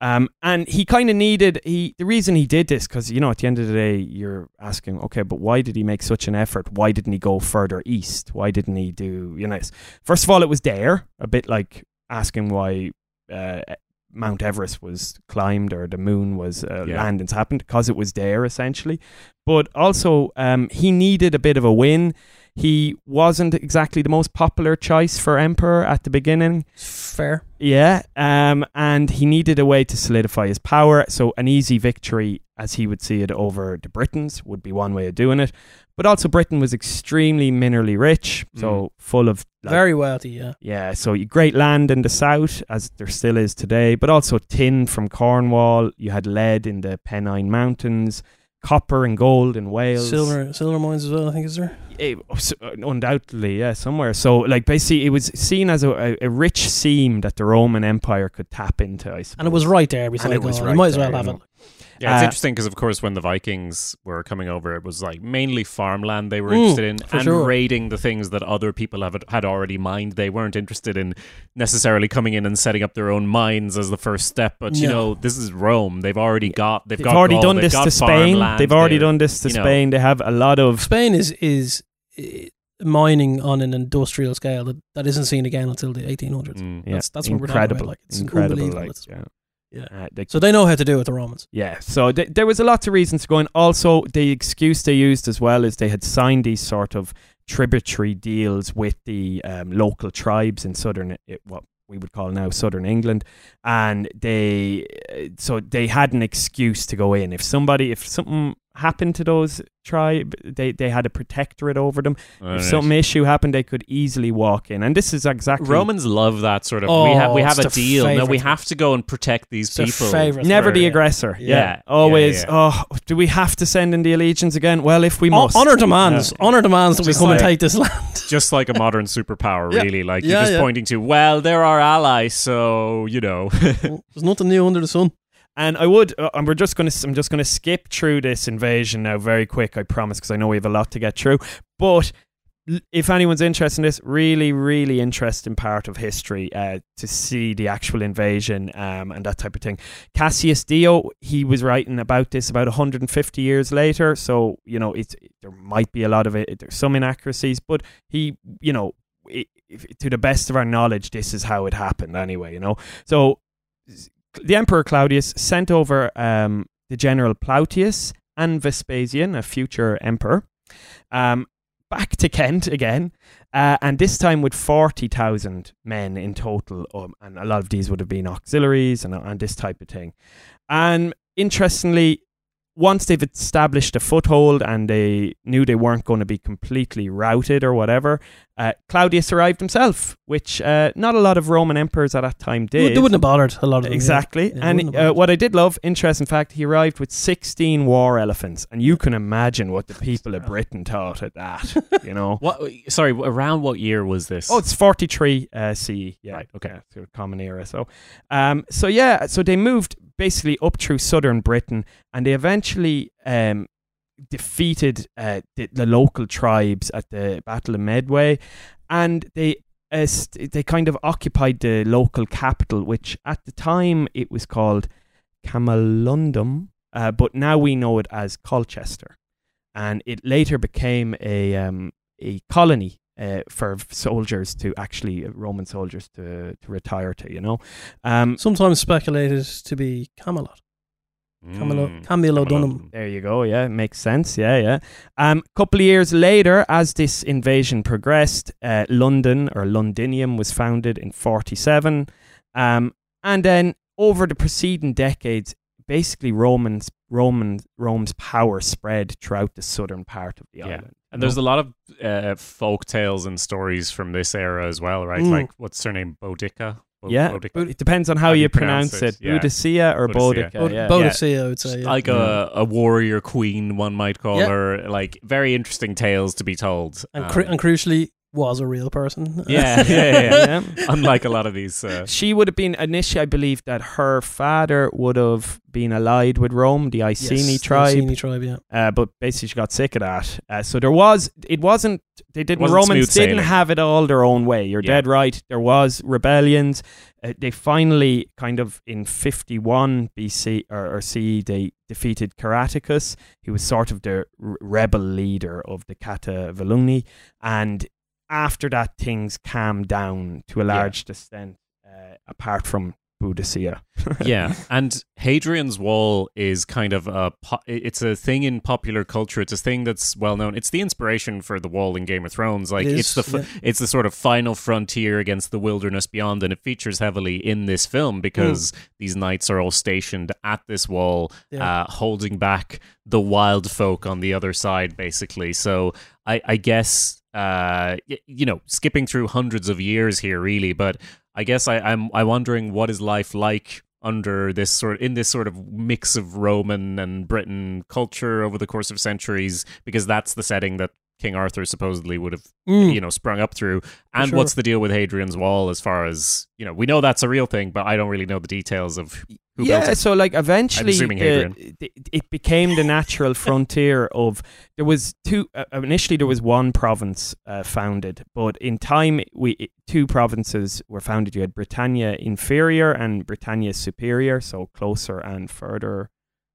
Um, and he kind of needed he the reason he did this because you know at the end of the day you're asking okay but why did he make such an effort why didn't he go further east why didn't he do you know this? First of all, it was there, a bit like asking why uh, Mount Everest was climbed or the moon was uh, Yeah. landings happened because it was there essentially. But also, um, he needed a bit of a win. He wasn't exactly the most popular choice for emperor at the beginning. Fair. Yeah, um, and he needed a way to solidify his power. So an easy victory, as he would see it, over the Britons would be one way of doing it. But also, Britain was extremely minerally rich, so full of like, Very wealthy. Yeah. yeah, so great land in the south, as there still is today, but also tin from Cornwall. You had lead in the Pennine Mountains, copper and gold in Wales. Silver, silver mines as well. I think is there. Eh, s- undoubtedly, yeah, somewhere. So, like, basically, it was seen as a, a, a rich seam that the Roman Empire could tap into. I suppose. And it was right there beside it was Gaul. right you might as well have you it. Yeah, it's Uh, interesting because, of course, when the Vikings were coming over, it was like mainly farmland they were Mm, interested in and sure. raiding the things that other people have, had already mined. They weren't interested in necessarily coming in and setting up their own mines as the first step. But, you know, this is Rome. They've already got, they've, They've got already Gaul, done they've this got to Spain. farmland, They've already they're- done this to you know. Spain. They have a lot of Spain is is uh, mining on an industrial scale that, that isn't seen again until the 1800s. Mm. yeah, that's- that's what we're talking incredible, about, like, it's incredible. Like, It's- yeah. Yeah. Uh, they So they know how to do it, the Romans. Yeah, so th- there was a lot of reasons to go in. Also, the excuse they used as well is they had signed these sort of tributary deals with the um, local tribes in southern, eh, what we would call now southern England, and they uh, so they had an excuse to go in. If somebody, if something happened to those tribe, they they had a protectorate over them. Alright. If some issue happened, they could easily walk in, and this is exactly Romans love that sort of. we Oh, have we have a deal. No, we have to go and protect these It's their people. favourite Never thing. the Yeah. aggressor. Yeah. Yeah. Yeah, Always. yeah. Oh, do we have to send in the allegiance again? Well, if we Hon- must. Honor demands. Honor demands that we Just come and take this land. *laughs* Just like a modern superpower, Yeah. really. Like Yeah, you're just yeah. pointing to, well, they're our allies, so you know. *laughs* There's nothing new under the sun. And I would, uh, and we're just going to, I'm just going to skip through this invasion now very quick, I promise, because I know we have a lot to get through. But if anyone's interested in this, really, really interesting part of history uh, to see the actual invasion um, and that type of thing. Cassius Dio, he was writing about this about 150 years later, so you know it's there might be a lot of it. There's some inaccuracies, but he, you know, i if, to the best of our knowledge, this is how it happened anyway. You know, so the Emperor Claudius sent over um, the general Plautius and Vespasian, a future emperor, um, back to Kent again, uh, and this time with 40,000 men in total. Um, and a lot of these would have been auxiliaries and, and this type of thing. And interestingly, once they've established a foothold and they knew they weren't going to be completely routed or whatever, uh, Claudius arrived himself, which uh, not a lot of Roman emperors at that time did. they wouldn't have bothered a lot of them. Exactly. Yeah, they and uh, what I did love, interesting fact, he arrived with 16 war elephants. And you can imagine what the people of *laughs* Britain thought at that, you know. *laughs* what? Sorry, around what year was this? Oh, it's 43 uh, CE. Yeah. Right, okay. Yeah, sort of common era. So, um, so yeah, so they moved basically up through southern Britain and they eventually um, defeated uh, the, the local tribes at the Battle of Medway and they uh, they kind of occupied the local capital, which at the time it was called Camalundum, uh, but now we know it as Colchester, and it later became a um, a colony uh, for soldiers to actually uh, Roman soldiers to to retire to. You know, um, Sometimes speculated to be Camelot. Camelo, Mm. Camelo Camelot. Dunham. There you go. Yeah, makes sense. Yeah, yeah. Um, couple of years later, as this invasion progressed, uh, London or Londinium was founded in forty-seven, um, and then over the preceding decades, basically Romans, Roman, Rome's power spread throughout the southern part of the Yeah. island. And there's a lot of uh, folk tales and stories from this era as well, right? Mm. Like, what's her name? Boudica? Bo- Yeah, Boudica? it depends on how, How you you pronounce, pronounce it. it, yeah. Boudicca or Boudicca. Boudica. Bod- yeah. Boadicea, I would say. Yeah. like a, a warrior queen, one might call Yeah. her. Like, very interesting tales to be told. and, Um, cru- and crucially, was a real person. *laughs* yeah, yeah, yeah. Yeah. *laughs* Unlike a lot of these. Uh, She would have been initially, I believe, that her father would have been allied with Rome, the Yes, Iceni the tribe. Iceni tribe, yeah. Uh, but basically, she got sick of that. Uh, so there was, it wasn't, they didn't, Wasn't Romans didn't sailing. have it all their own way. You're Yeah. dead right. There was rebellions. Uh, they finally, kind of in 51 BC or, or CE, they defeated Caratacus. He was sort of the r- rebel leader of the Catuvellauni. And after that, things calmed down to a Yeah. large extent, uh, apart from Boudicca. *laughs* yeah, and Hadrian's Wall is kind of a po- it's a thing in popular culture. It's a thing that's well known. It's the inspiration for the wall in Game of Thrones. Like It it's the f- yeah. it's the sort of final frontier against the wilderness beyond, and it features heavily in this film because these knights are all stationed at this wall, Yeah. uh, holding back the wild folk on the other side, basically. So I, I guess uh, you know, skipping through hundreds of years here, really, but I guess I, I'm I'm wondering what is life like under this sort in this sort of mix of Roman and Britain culture over the course of centuries because that's the setting that King Arthur supposedly would have Mm. you know sprung up through and sure. what's the deal with Hadrian's Wall as far as you know we know that's a real thing but I don't really know the details of who yeah, it so like eventually, Hadrian. the- it became the natural *laughs* frontier of. There was two. Uh, initially, there was one province uh, founded, but in time, we two provinces were founded. You had Britannia Inferior and Britannia Superior, so closer and further.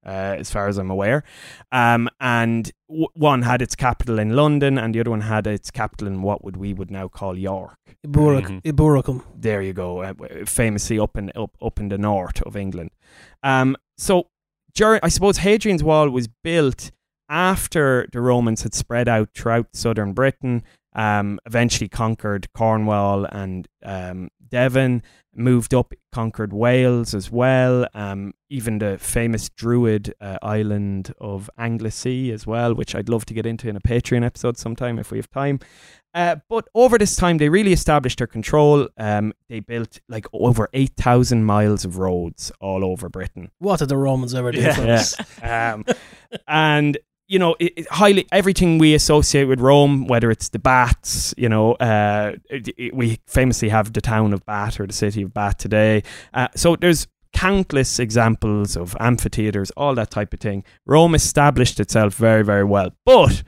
Uh, as far as I'm aware, um, and w- one had its capital in London, and the other one had its capital in what would we would now call York Iburak, Mhm. Eboracum. there you go, uh, famously up in up, up in the north of England. Um, so during, I suppose Hadrian's Wall was built after the Romans had spread out throughout southern Britain. Um, eventually conquered Cornwall and um, Devon, moved up, conquered Wales as well. Um, even the famous Druid uh, island of Anglesey as well, which I'd love to get into in a Patreon episode sometime if we have time. Uh, but over this time, they really established their control. Um, they built like over 8,000 miles of roads all over Britain. What did the Romans ever do Yeah. for Yeah. *laughs* Um, and, you know, it, it highly everything we associate with Rome, whether it's the Baths, you know, uh, it- we famously have the town of Bath or the city of Bath today. Uh, so there's countless examples of amphitheaters, all that type of thing. Rome established itself very, very well. But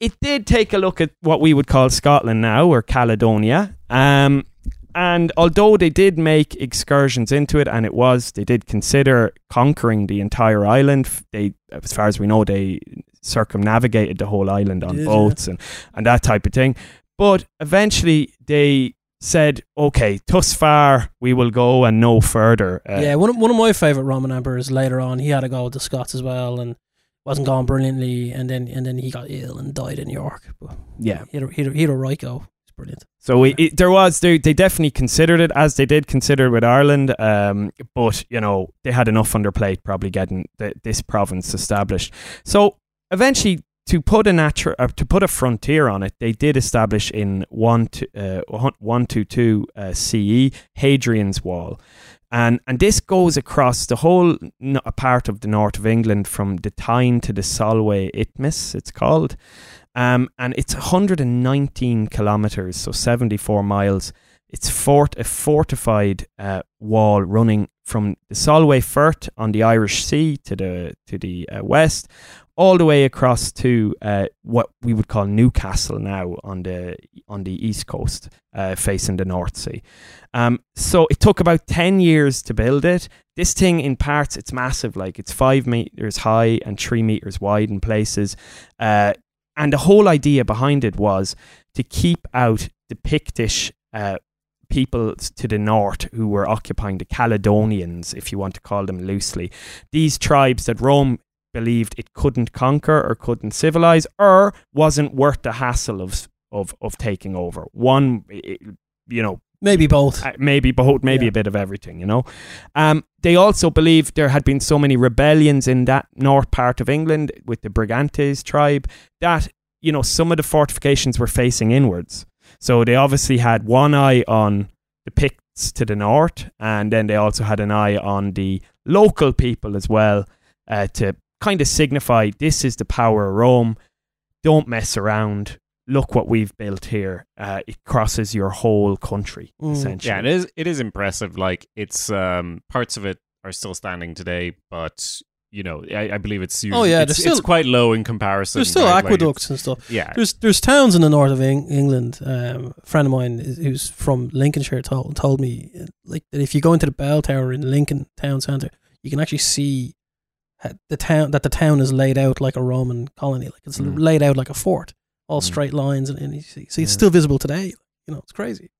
it did take a look at what we would call Scotland now, or Caledonia. Um, and although they did make excursions into it, and it was, they did consider conquering the entire island. They, as far as we know, they circumnavigated the whole island on Did, yeah. boats and, and that type of thing. But eventually, they said, "Okay, thus far we will go and no further." Uh, yeah, one of, one of my favorite Roman emperors later on, he had a go with the Scots as well, and wasn't going brilliantly, and then and then he got ill and died in York. But yeah. he had a, he had a, he had a right go. It's brilliant. So it, it, there was they, they definitely considered it as they did consider it with Ireland, um, but you know they had enough on their plate probably getting the, this province established. So eventually, to put a natural uh, to put a frontier on it, they did establish in one to, uh, one two two uh, CE Hadrian's Wall. And, and this goes across the whole n- part of the north of England from the Tyne to the Solway Isthmus, it's called. Um, and it's 119 kilometers, so 74 miles. It's fort a fortified uh, wall running from the Solway Firth on the Irish Sea to the to the uh, west, all the way across to uh, what we would call Newcastle now on the on the east coast, uh, facing the North Sea. Um, so it took about 10 years to build it. This thing, in parts, it's massive. Like it's five meters high and three meters wide in places. And the whole idea behind it was to keep out the Pictish uh, people to the north who were occupying the Caledonians, if you want to call them loosely. These tribes that Rome believed it couldn't conquer or couldn't civilize or wasn't worth the hassle of of, of taking over. One, you know, Maybe both. uh, maybe both, maybe Yeah. a bit of everything, you know. Um, they also believed there had been so many rebellions in that north part of England with the Brigantes tribe that you know some of the fortifications were facing inwards. So they obviously had one eye on the Picts to the north, and then they also had an eye on the local people as well uh, to kind of signify this is the power of Rome. Don't mess around. Look what we've built here. Uh, it crosses your whole country, Mm. essentially. Yeah, it is. It is impressive. Like it's um parts of it are still standing today, but you know, I, I believe it's. Oh, yeah, it's, still- it's quite low in comparison. There's still right? Like, aqueducts and stuff. yeah, There's there's towns in the north of Eng- England. Um, a friend of mine is, who's from Lincolnshire told told me uh, like that if you go into the bell tower in Lincoln town centre, you can actually see the town that the town is laid out like a Roman colony. Like it's Mm. laid out like a fort, all Mm. straight lines, and, and you see, see it's Yeah. still visible today. You know, it's crazy.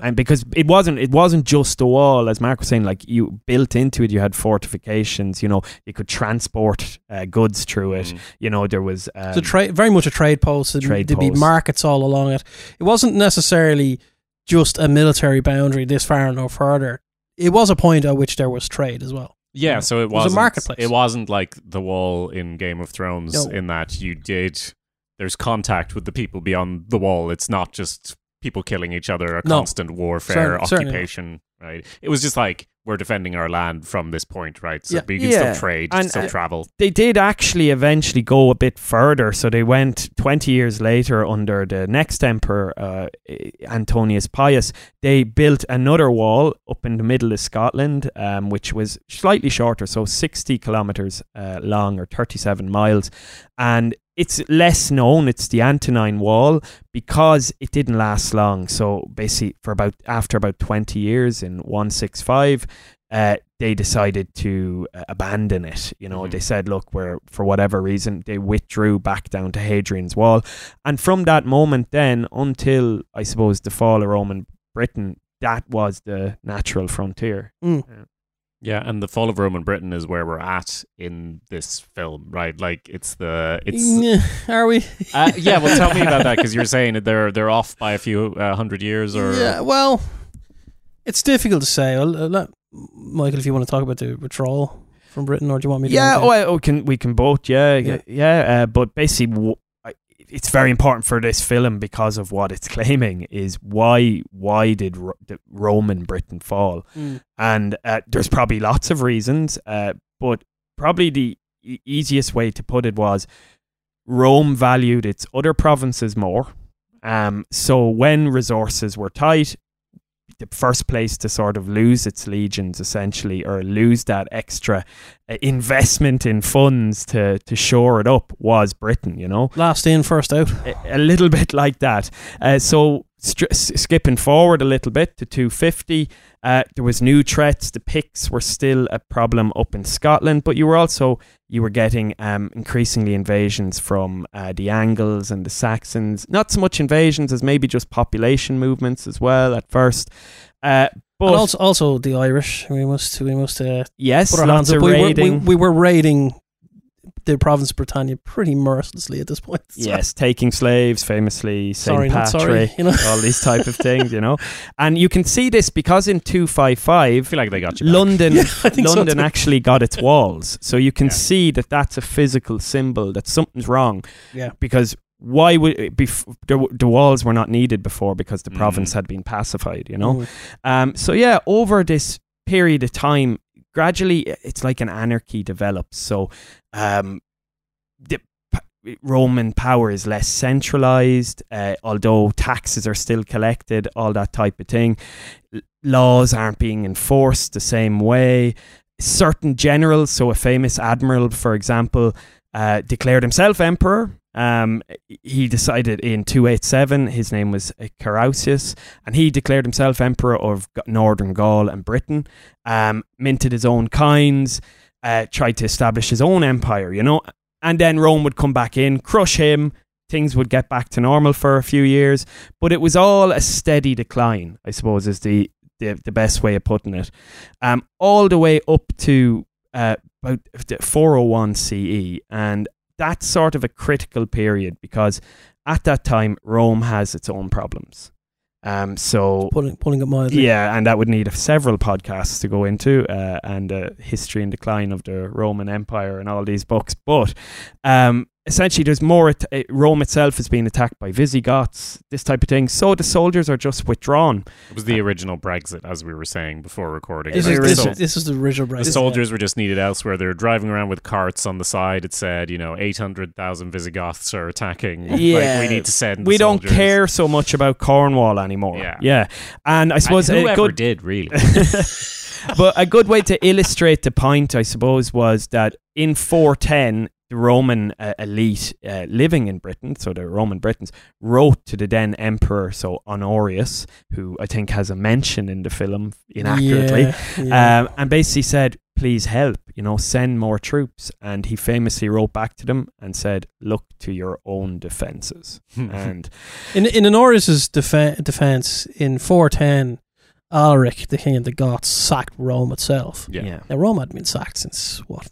and because it wasn't it wasn't just the wall as mark was saying like you built into it you had fortifications you know you could transport uh, goods through it Mm. you know there was um, It's a trade, very much a trade post. and trade There'd be markets all along it. It wasn't necessarily just a military boundary this far and no further. It was a point at which there was trade as well. yeah. Yeah. So it was a wasn't marketplace. It wasn't like the wall in Game of Thrones No. in that you did. There's contact with the people beyond the wall. It's not just people killing each other, a No. constant warfare, Certain- occupation, right? It was just like we're defending our land from this point, right? So Yeah. you can Yeah. still trade, And, still uh, travel. they did actually eventually go a bit further. So they went 20 years later under the next emperor, uh, Antonius Pius. They built another wall up in the middle of Scotland, um, which was slightly shorter, so 60 kilometers uh, long or 37 miles. And it's less known. It's the Antonine Wall because it didn't last long. So basically, for about after about 20 years in 165, uh, they decided to uh, abandon it. You know, Mhm. they said, look, we're for whatever reason they withdrew back down to Hadrian's Wall, and from that moment then until I suppose the fall of Roman Britain, that was the natural frontier. Mm. Yeah, and the fall of Roman Britain is where we're at in this film, right? Like it's the it's Yeah, *laughs* are we? uh, yeah. Well, tell me about that because you're *laughs* saying that they're they're off by a few uh, hundred years, or Yeah, well, it's difficult to say. Uh, let, Michael, if you want to talk about the withdrawal from Britain, or do you want me to? Yeah, oh, I- oh, can we can both? Yeah, yeah, Yeah. yeah. Uh, but basically, w- it's very important for this film because of what it's *laughs* claiming is why why did Ro- Roman Britain fall? Mm. and uh, there's probably lots of reasons, uh, but probably the e- easiest way to put it was Rome valued its other provinces more. Um, so when resources were tight, the first place to sort of lose its legions essentially or lose that extra uh, investment in funds to to shore it up was Britain you know Last in, first out. a, a little bit like that. Uh, so str- s- skipping forward a little bit to 250, uh, there was new threats. The Picts were still a problem up in Scotland, but you were also you were getting um, increasingly invasions from uh, the Angles and the Saxons. Not so much invasions as maybe just population movements as well at first. Uh, but and also, also the Irish. We must, we must uh, yes, put our hands up. We were, we, we were raiding the province of Britannia pretty mercilessly at this point. So- yes, taking slaves, famously Saint Patrick. sorry. You know, all these type of *laughs* things, you know. And you can see this because in 255, feel like they got you. London *laughs* Yeah, I think so London actually got its *laughs* walls. So you can Yeah. see that that's a physical symbol that something's wrong yeah. because why would it bef- the, the walls were not needed before because the Mm. province had been pacified, you know. Mm. Um, so yeah, over this period of time, gradually it's like an anarchy develops. So um, the Roman power is less centralized, uh, although taxes are still collected, all that type of thing. Laws aren't being enforced the same way. Certain generals, so a famous admiral, for example, uh, declared himself emperor. Um, he decided in 287, his name was uh, Carausius, and he declared himself emperor of Northern Gaul and Britain, um, minted his own coins, uh, tried to establish his own empire, you know, and then Rome would come back in, crush him, things would get back to normal for a few years, but it was all a steady decline, I suppose, is the the, the best way of putting it, um, all the way up to uh, about 401 CE, and that's sort of a critical period because at that time Rome has its own problems. Um, so Pulling, pulling it mildly. yeah, and that would need several podcasts to go into, uh, and uh, history and decline of the Roman Empire and all these books. But um, essentially, there's more. At- uh, Rome itself is being attacked by Visigoths, this type of thing. So the soldiers are just withdrawn. It was the original Brexit, as we were saying before recording. This The is, this, So- this is the original Brexit. the Brexit. soldiers were just needed elsewhere. They were driving around with carts on the side. It said, you know, 800,000 Visigoths are attacking. Yeah. *laughs* Like, we need to send the We don't soldiers. care so much about Cornwall anymore. Yeah. yeah. And I suppose And a whoever good did, really. *laughs* *laughs* but a good way to illustrate the point, I suppose, was that in 410, the Roman uh, elite uh, living in Britain, so the Roman Britons, wrote to the then emperor, so Honorius, who I think has a mention in the film inaccurately, Yeah, yeah. um, and basically said, please help, you know, send more troops. And he famously wrote back to them and said, look to your own defences. and In in Honorius's defe- defense in 410, Alaric, the king of the Goths, sacked Rome itself. yeah. Now Rome had been sacked since what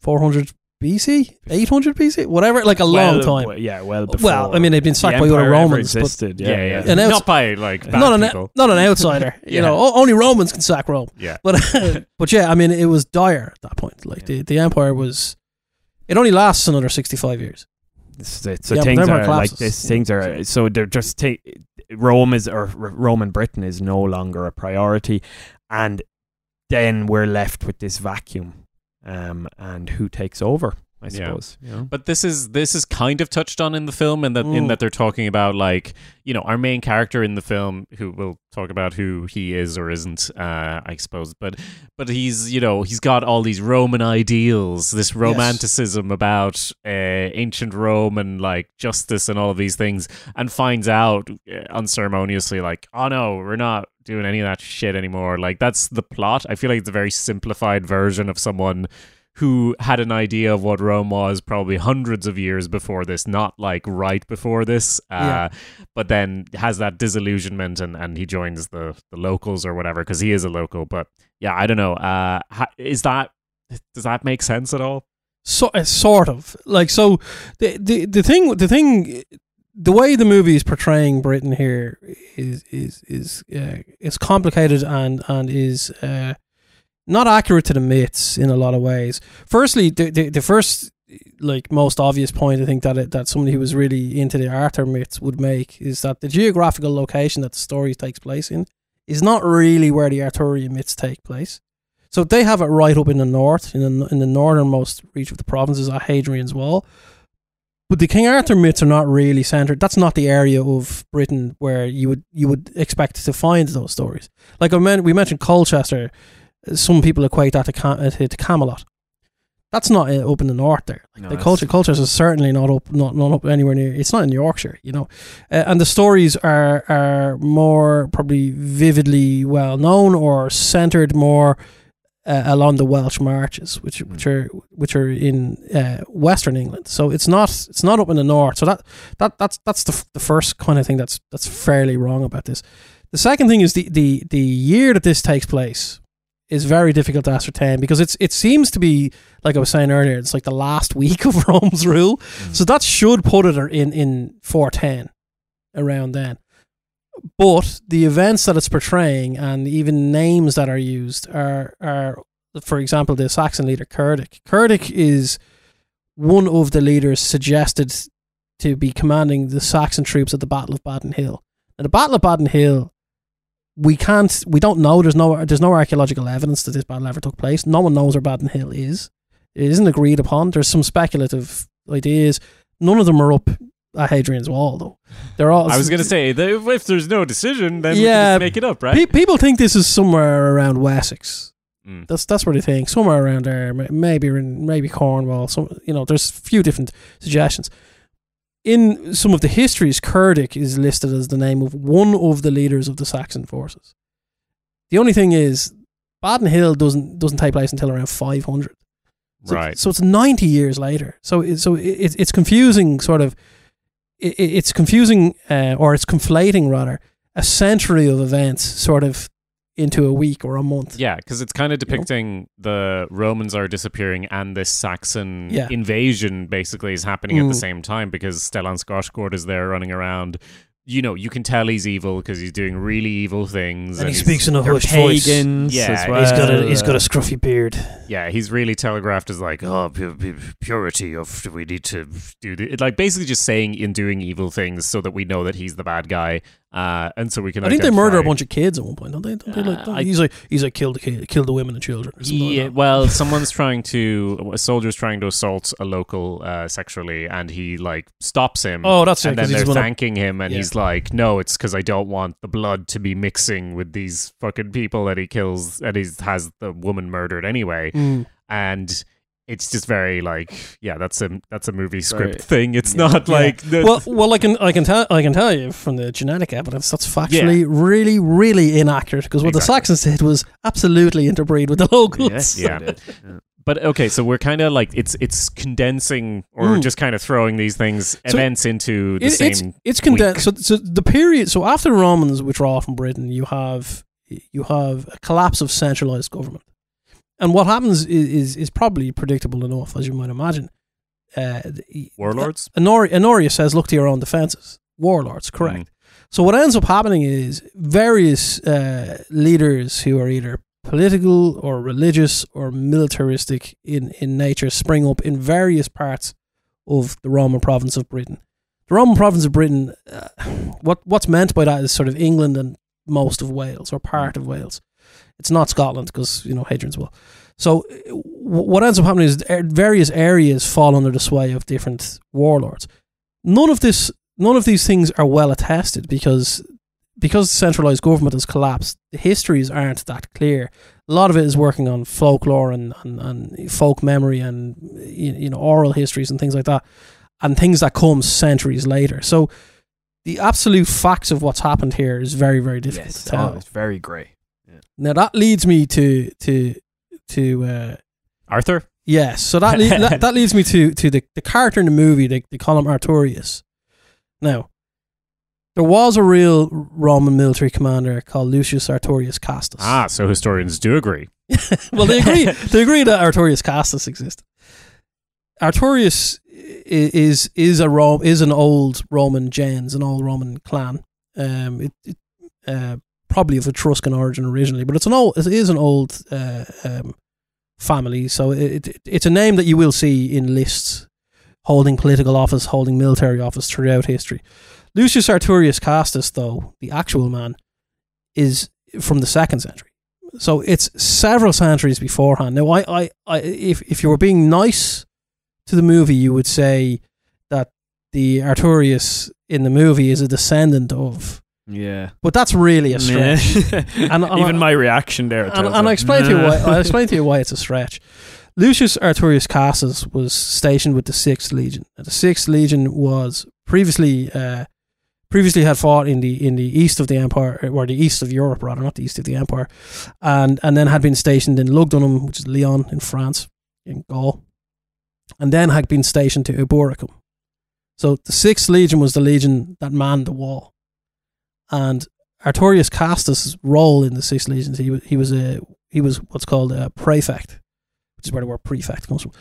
400 BC, 800 BC, whatever, like a long time. w- Yeah, well before. Well, I mean, they'd been the sacked by empire other ever Romans, but existed. Yeah, yeah. And outs- Not by, like, bad not an people. not an *laughs* outsider. Yeah. You know, only Romans can sack Rome. Yeah. *laughs* But *laughs* but yeah, I mean, it was dire at that point. Like Yeah. the the empire was, it only lasts another 65 years. This is it. So Yeah, things Empire are like this. Things are so they're just ta- Rome is or R- Roman Britain is no longer a priority, and then we're left with this vacuum. Um, and who takes over? I Yeah. suppose. You know? But this is this is kind of touched on in the film, and that in Mm. that they're talking about like you know our main character in the film, who we'll talk about who he is or isn't, uh, I suppose. But but he's you know he's got all these Roman ideals, this romanticism about uh, ancient Rome and like justice and all of these things, and finds out uh, unceremoniously like oh no, we're not doing any of that shit anymore. Like that's the plot. I feel like it's a very simplified version of someone who had an idea of what Rome was probably hundreds of years before this, not like right before this. Uh, Yeah. But then has that disillusionment and, and he joins the, the locals or whatever because he is a local. But yeah, I don't know. Uh, is that does that make sense at all? so uh, sort of like so the, the the thing the thing the way the movie is portraying Britain here is is is uh, is complicated and and is uh, not accurate to the myths in a lot of ways. Firstly, the the, the first like most obvious point I think that it, that somebody who was really into the Arthur myths would make is that the geographical location that the story takes place in is not really where the Arthurian myths take place. So they have it right up in the north, in the in the northernmost reach of the provinces at Hadrian's Wall. But the King Arthur myths are not really centered. That's not the area of Britain where you would you would expect to find those stories. Like I meant, we mentioned Colchester. Some people equate that to, Cam- uh, to Camelot. That's not uh, up in the north there. No, the culture Colchester is certainly not up, not not up anywhere near. It's not in Yorkshire, you know. Uh, and the stories are are more probably vividly well known or centered more uh, along the Welsh marches, which Mm. which are which are in uh, Western England. So it's not it's not up in the north. So that that that's that's the f- the first kind of thing that's that's fairly wrong about this. The second thing is the the the year that this takes place is very difficult to ascertain because it's it seems to be like I was saying earlier. It's like the last *laughs* week of Rome's rule. So that should put it in in 410 around then. But the events that it's portraying and even names that are used are are for example the Saxon leader Cerdic. Cerdic is one of the leaders suggested to be commanding the Saxon troops at the Battle of Badon Hill. Now the Battle of Badon Hill we can't we don't know there's no there's no archaeological evidence that this battle ever took place. No one knows where Badon Hill is. It isn't agreed upon. There's some speculative ideas. None of them are up Hadrian's Wall though. They're all I was going to say, if there's no decision, then Yeah, we can just make it up, right? Pe- people think this is somewhere around Wessex. Mm. That's that's what they think. Somewhere around there, maybe in maybe Cornwall. Some you know, there's a few different suggestions. In some of the histories, Cerdic is listed as the name of one of the leaders of the Saxon forces. The only thing is, Badon Hill doesn't doesn't take place until around 500. So, Right. So it's 90 years later. So it, so it, it's confusing, sort of. It, it's confusing, uh, or it's conflating rather, a century of events, sort of, into a week or a month. Yeah, because it's kind of depicting the Romans are disappearing and this Saxon Yeah. invasion basically is happening at the Mm. same time because Stellan Skarsgård is there running around. You know, you can tell he's evil because he's doing really evil things. And he speaks in a They're hushed voice. Yeah, as well. He's got a he's got a uh, scruffy beard. Yeah, he's really telegraphed as like, oh, pu- pu- purity of we need to do the, like basically just saying and doing evil things so that we know that he's the bad guy, uh, and so we can. I think they murder a bunch of kids at one point, don't they? Don't they like, Uh, don't- I- he's like he's like killed the kid, killed the women and children. Or something Yeah, like well, *laughs* someone's trying to a soldier's trying to assault a local uh, sexually, and he like stops him. Oh, that's it. and then they're thanking him, and Yeah. he's like, "No, it's because I don't want the blood to be mixing with these fucking people that he kills, and he has the woman murdered anyway." Mm. And it's just very like, yeah, that's a that's a movie script Very- thing. It's yeah. not Yeah. like the, Well, well, I can I can tell I can tell you from the genetic evidence that's factually really really inaccurate because what the Exactly. Saxons did was absolutely interbreed with the locals. Yes, Yeah. Yeah. But okay, so we're kind of like it's it's condensing or Mm. just kind of throwing these things So events into the It- same. it's it's condensed. So, so the period. So after the Romans withdraw from Britain, you have you have a collapse of centralized government, and what happens is is, is probably predictable enough, as you might imagine. Uh, Warlords? Honor- Honorius says, "Look to your own defenses." Warlords, correct. So what ends up happening is various uh, leaders who are either political or religious or militaristic in, in nature spring up in various parts of the Roman province of Britain. The Roman province of Britain, uh, *sighs* what what's meant by that is sort of England and most of Wales or part of Wales. It's not Scotland because you know Hadrian's Wall. So w- what ends up happening is er- various areas fall under the sway of different warlords. None of this, none of these things are well attested because because centralized government has collapsed. The histories aren't that clear. A lot of it is working on folklore and, and, and folk memory and you you know oral histories and things like that, and things that come centuries later. So the absolute facts of what's happened here is very very difficult Yes, to tell. oh, it's very grey. Now that leads me to to to uh, Arthur? yes. So that, le- that that leads me to to the, the character in the movie. They, they call him Artorius. Now, there was a real Roman military commander called Lucius Artorius Castus. Ah, so historians do agree. *laughs* well, they agree. they agree that Artorius Castus existed. Artorius is is a Rome is an old Roman gens, an old Roman clan. Um, it, it uh, probably of Etruscan origin originally, but it's an old it is an old uh, um, family. So it, it it's a name that you will see in lists holding political office, holding military office throughout history. Lucius Artorius Castus, though the actual man, is from the second century. So it's several centuries beforehand. Now, I, I, I, if if you were being nice to the movie, you would say that the Artorius in the movie is a descendant of, Yeah. but that's really a stretch. *laughs* and, and even I- my reaction there. And, and I explain to you why. I explain to you why it's a *laughs* stretch. Lucius Artorius Castus was stationed with the Sixth Legion. Now, The Sixth Legion was previously uh, previously had fought in the in the east of the empire, or the east of Europe rather, not the east of the empire, and and then had been stationed in Lugdunum, which is Lyon in France, in Gaul, and then had been stationed to Eboracum. So the Sixth Legion was the legion that manned the wall, and Artorius Castus' role in the Sixth Legion, he was he was a he was what's called a prefect, which is where the word prefect comes from.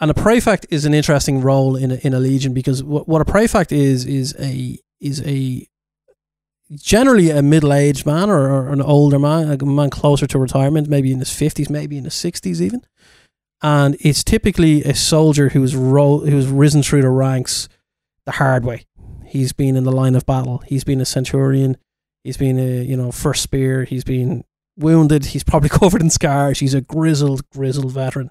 And a prefect is an interesting role in a, in a legion because what, what a prefect is is a is a generally a middle aged man or, or an older man, a man closer to retirement, maybe in his fifties, maybe in his sixties even. And it's typically a soldier who's ro- who's risen through the ranks the hard way. He's been in the line of battle. He's been a centurion. He's been a you know first spear. He's been wounded. He's probably *laughs* covered in scars. He's a grizzled, grizzled veteran.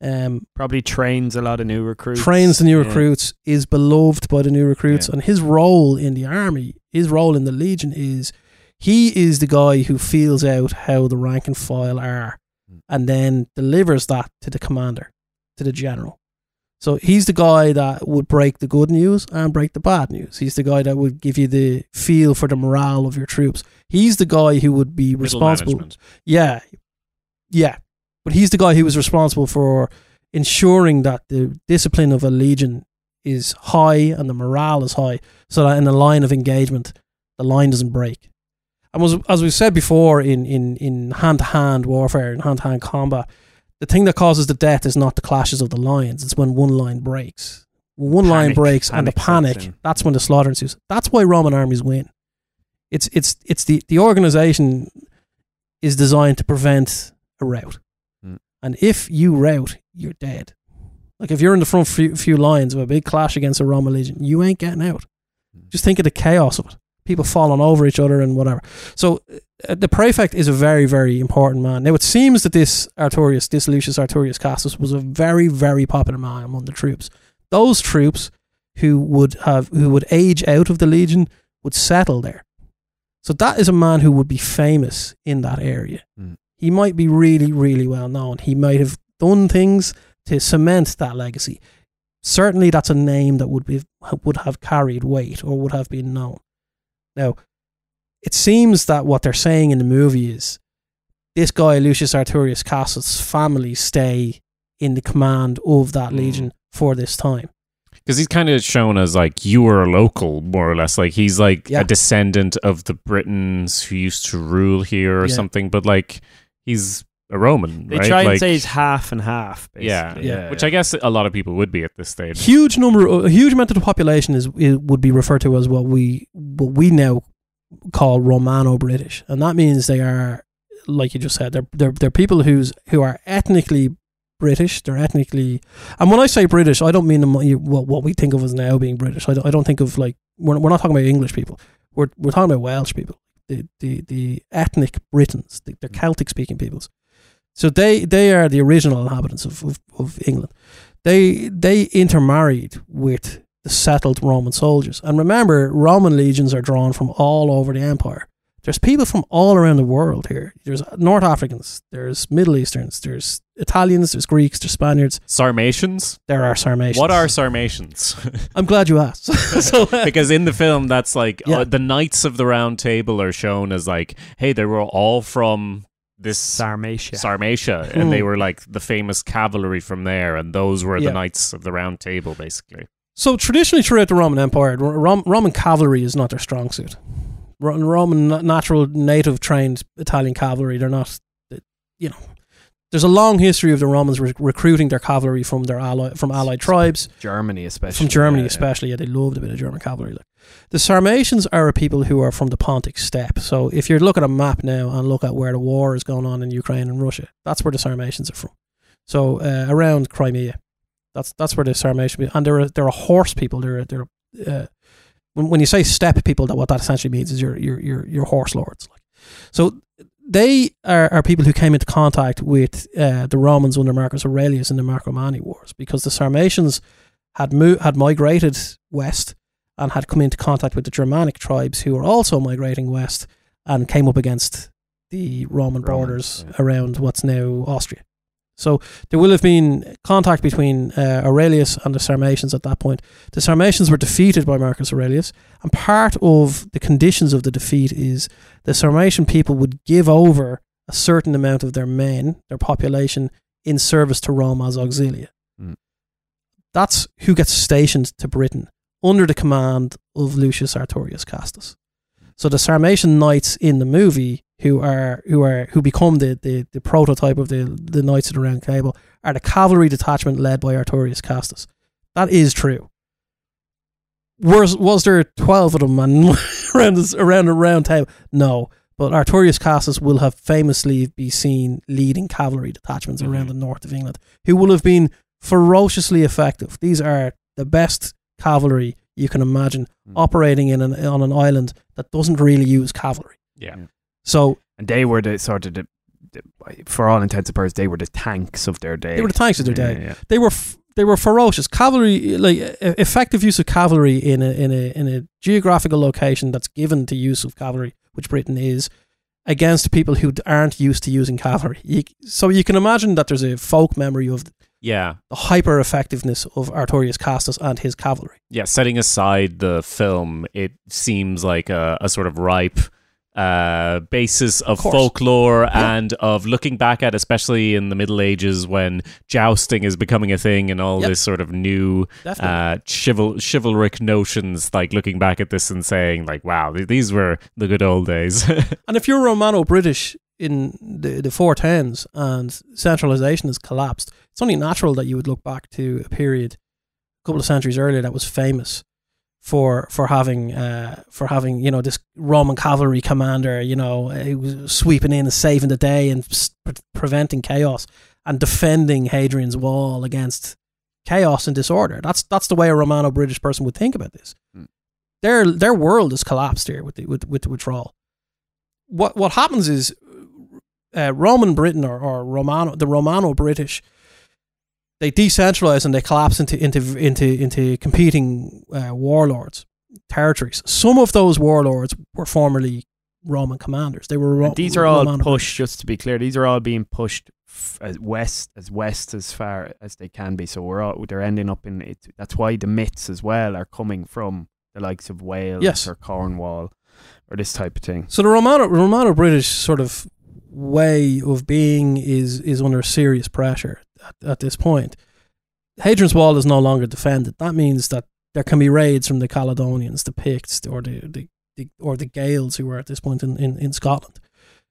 Um, Probably trains a lot of new recruits. trains the new Yeah. recruits, is beloved by the new recruits, Yeah. and his role in the army, his role in the legion is he is the guy who feels out how the rank and file are, Mm. and then delivers that to the commander, to the general. So he's the guy that would break the good news and break the bad news. He's the guy that would give you the feel for the morale of your troops. He's the guy who would be Middle responsible. management. Yeah, yeah. But he's the guy who was responsible for ensuring that the discipline of a legion is high and the morale is high, so that in the line of engagement, the line doesn't break. And was, as we said before, in in in hand to hand warfare, in hand to hand combat, the thing that causes the death is not the clashes of the lines; it's when one line breaks. When one line Panic. breaks and the Panic sets panic, in. that's when the slaughter ensues. That's why Roman armies win. It's it's it's the the organization is designed to prevent a rout. Mm. And if you rout, you're dead. Like if you're in the front few, few lines of a big clash against a Roman legion, you ain't getting out. Mm. Just think of the chaos of it. People falling over each other and whatever. So uh, the prefect is a very, very important man. Now it seems that this Artorius, this Lucius Artorius Castus, was a very, very popular man among the troops. Those troops who would have who would age out of the legion would settle there. So that is a man who would be famous in that area. Mm. He might be really, really well known. He might have done things to cement that legacy. Certainly, that's a name that would be would have carried weight or would have been known. Now, it seems that what they're saying in the movie is this guy Lucius Artorius Castus' family stay in the command of that Mm. legion for this time. Because he's kind of shown as like you were a local, more or less. Like he's like Yeah. a descendant of the Britons who used to rule here or Yeah. something, but like he's a Roman, They right? try and Like, say he's half and half. yeah, Basically. Yeah. which I guess a lot of people would be at this stage. huge number, a huge amount of the population is, is would be referred to as what we what we now call Romano-British, and that means they are, like you just said, they're they're, they're people who's who are ethnically British. They're ethnically, and when I say British, I don't mean them, you- what what we think of as now being British. I don't, I don't think of like we're we're not talking about English people. We're we're talking about Welsh people, the the the ethnic Britons, the, the Celtic speaking peoples. So they they are the original inhabitants of, of, of England. They they intermarried with the settled Roman soldiers. And remember, Roman legions are drawn from all over the empire. There's people from all around the world here. There's North Africans, there's Middle Easterns, there's Italians, there's Greeks, there's Spaniards, Sarmatians. there are Sarmatians. What are Sarmatians? *laughs* I'm glad you asked. *laughs* so, uh, because in the film, that's like Yeah. uh, the Knights of the Round Table are shown as like, hey, they were all from this Sarmatia. Sarmatia, and they were like the famous cavalry from there, and those were Yeah. the Knights of the Round Table, basically. so traditionally throughout the Roman Empire, Rom- Roman cavalry is not their strong suit. Ro- Roman na- natural native trained Italian cavalry, they're not, you know. There's a long history of the Romans re- recruiting their cavalry from their ally from allied tribes. Germany, especially. from Germany, yeah, especially. Yeah, they loved a bit of German cavalry. Like. The Sarmatians are a people who are from the Pontic steppe. So if you look at a map now and look at where the war is going on in Ukraine and Russia, that's where the Sarmatians are from. So uh, around Crimea, that's that's where the Sarmatian and they're a, they're a horse people. They're they're uh, when when you say steppe people, that what that essentially means is your your your your horse lords. Like so. They are, are people who came into contact with uh, the Romans under Marcus Aurelius in the Marcomanni Wars because the Sarmatians had mo- had migrated west and had come into contact with the Germanic tribes who were also migrating west and came up against the Roman Romans, borders yeah. around what's now Austria. So there will have been contact between uh, Aurelius and the Sarmatians at that point. The Sarmatians were defeated by Marcus Aurelius, and part of the conditions of the defeat is the Sarmatian people would give over a certain amount of their men, their population, in service to Rome as auxilia. Mm. That's who gets stationed to Britain under the command of Lucius Artorius Castus. So the Sarmatian knights in the movie, who are who are who become the, the, the prototype of the, the Knights of the Round Table, are the cavalry detachment led by Artorius Castus. That is true. Was was there twelve of them and *laughs* around this, around a round table? No, but Artorius Castus will have famously be seen leading cavalry detachments around Mhm. the north of England, who will have been ferociously effective. These are the best cavalry you can imagine Mm. operating in an, on an island that doesn't really use cavalry. Yeah. So And they were the sort of the, the for all intents and purposes, they were the tanks of their day. they were the tanks of their Yeah, day. yeah. They were f- they were ferocious cavalry, like effective use of cavalry in a in a in a geographical location that's given to use of cavalry, which Britain is, against people who aren't used to using cavalry. You, so you can imagine that there's a folk memory of Yeah. the hyper effectiveness of Artorius Castus and his cavalry. Yeah. Setting aside the film, it seems like a, a sort of ripe uh, basis of, Of folklore Yeah. and of looking back at, especially in the Middle Ages when jousting is becoming a thing and all Yep. this sort of new uh, chival- chivalric notions, like looking back at this and saying, like, wow, th- these were the good old days. *laughs* And if you're Romano British in the the four tens and centralization has collapsed, it's only natural that you would look back to a period a couple of centuries earlier that was famous for for having uh, for having you know this Roman cavalry commander you know who was sweeping in and saving the day and pre- preventing chaos and defending Hadrian's Wall against chaos and disorder. That's that's the way a Romano British person would think about this. Mm. Their their world is collapsed here with the with, with the withdrawal what what happens is uh, Roman Britain or, or Romano the Romano British they decentralize and they collapse into into into into competing uh, warlords territories. Some of those warlords were formerly Roman commanders. They were Ro- these are all Romano pushed. Just to be clear, these are all being pushed f- as west as west as far as they can be. So we're all they're ending up in it. That's why the myths as well are coming from the likes of Wales Yes. or Cornwall or this type of thing. So the Romano Romano British sort of way of being is is under serious pressure at, at this point. Hadrian's Wall is no longer defended. That means that there can be raids from the Caledonians, the Picts, or the, the, the or the Gaels who were at this point in, in, in Scotland.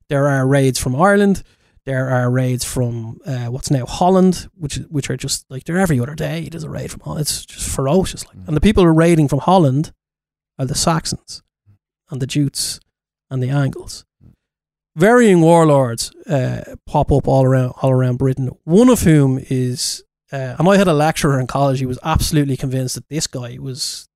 There are raids from Ireland. There are raids from uh, what's now Holland, which which are just like they're every other day. There's a raid from Holland. It's just ferocious. Like, and the people who are raiding from Holland are the Saxons and the Jutes and the Angles. Varying warlords uh, pop up all around all around Britain. One of whom is, uh, and I had a lecturer in college. He was absolutely convinced that this guy was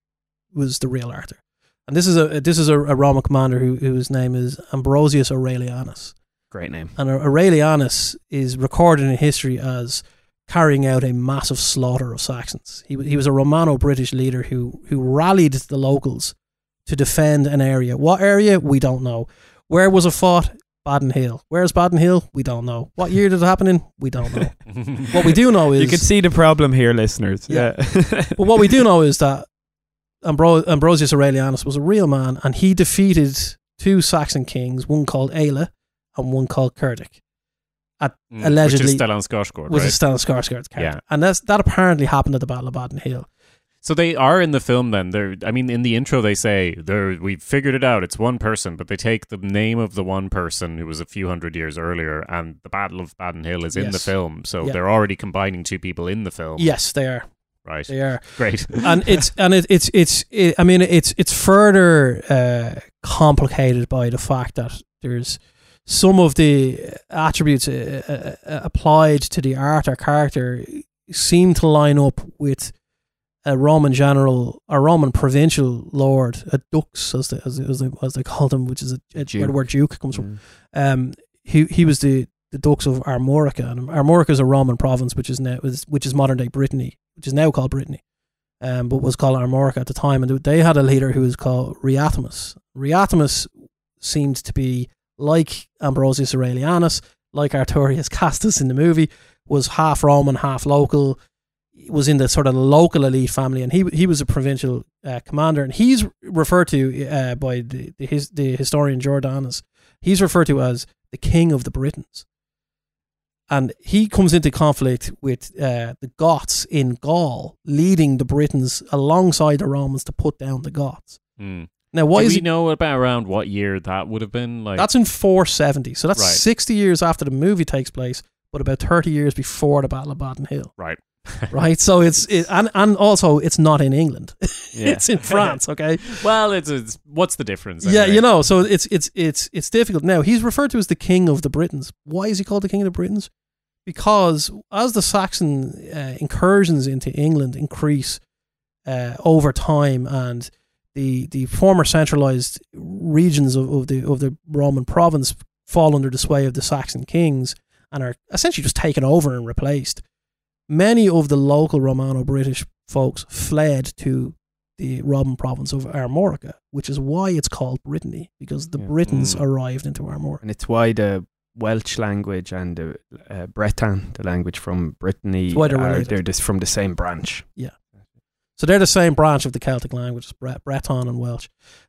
was the real Arthur. And this is a this is a, a Roman commander who whose name is Ambrosius Aurelianus. Great name. And Aurelianus is recorded in history as carrying out a massive slaughter of Saxons. He, he was a Romano British leader who, who rallied the locals to defend an area. What area? We don't know. Where was it fought? Badon Hill. Where's Badon Hill? We don't know. What year did it happen in? We don't know. *laughs* what we do know is. You can see the problem here, listeners. Yeah. Yeah. *laughs* but what we do know is that Ambro- Ambrosius Aurelianus was a real man and he defeated two Saxon kings, one called Aela and one called Cerdic. Mm, allegedly- which is Stellan Skarsgård, was right? a Stellan Skarsgård's character. Yeah. And that's, that apparently happened at the Battle of Badon Hill. So they are in the film then. They're I mean in the intro they say they're we've figured it out, it's one person, but they take the name of the one person who was a few hundred years earlier and the Battle of Badon Hill is in the film. So Yeah. they're already combining two people in the film. Yes, they are. Right. They are. Great. *laughs* and it's and it, it's it's it, I mean it's it's further uh, complicated by the fact that there's some of the attributes uh, uh, applied to the Arthur character seem to line up with a Roman general, a Roman provincial lord, a dux as they, as, as, they, as they called him, which is a, a where the word duke comes from. Um, he he was the the dux of Armorica, and Armorica is a Roman province, which is now which is modern day Brittany, which is now called Brittany, um, but was called Armorica at the time. And they had a leader who was called Riothamus. Riothamus seemed to be like Ambrosius Aurelianus, like Artorius Castus in the movie, was half Roman, half local. Was in the sort of local elite family, and he he was a provincial uh, commander, and he's referred to uh, by the the, his, the historian Jordanes. He's referred to as the king of the Britons, and he comes into conflict with uh, the Goths in Gaul, leading the Britons alongside the Romans to put down the Goths. Mm. Now, why Do is we it? know about around what year that would have been? Like That's in 470, so that's Right. 60 years after the movie takes place, but about 30 years before the Battle of Badon Hill. right. *laughs* right? So it's it, and and also it's not in England; *laughs* Yeah. it's in France. *laughs* Okay, Well, it's, it's what's the difference? yeah, anyway? you know, so it's it's it's it's difficult. Now he's referred to as the King of the Britons. Why is he called the King of the Britons? Because as the Saxon uh, incursions into England increase uh, over time, and the the former centralized regions of, of the of the Roman province fall under the sway of the Saxon kings and are essentially just taken over and replaced. Many of the local Romano British folks fled to the Roman province of Armorica, which is why it's called Brittany, because the Yeah. Britons Mm. arrived into Armorica. And it's why the Welsh language and the uh, Breton, the language from Brittany, why they're are, they're just from the same branch. Yeah. So they're the same branch of the Celtic languages, Bre- Breton and Welsh.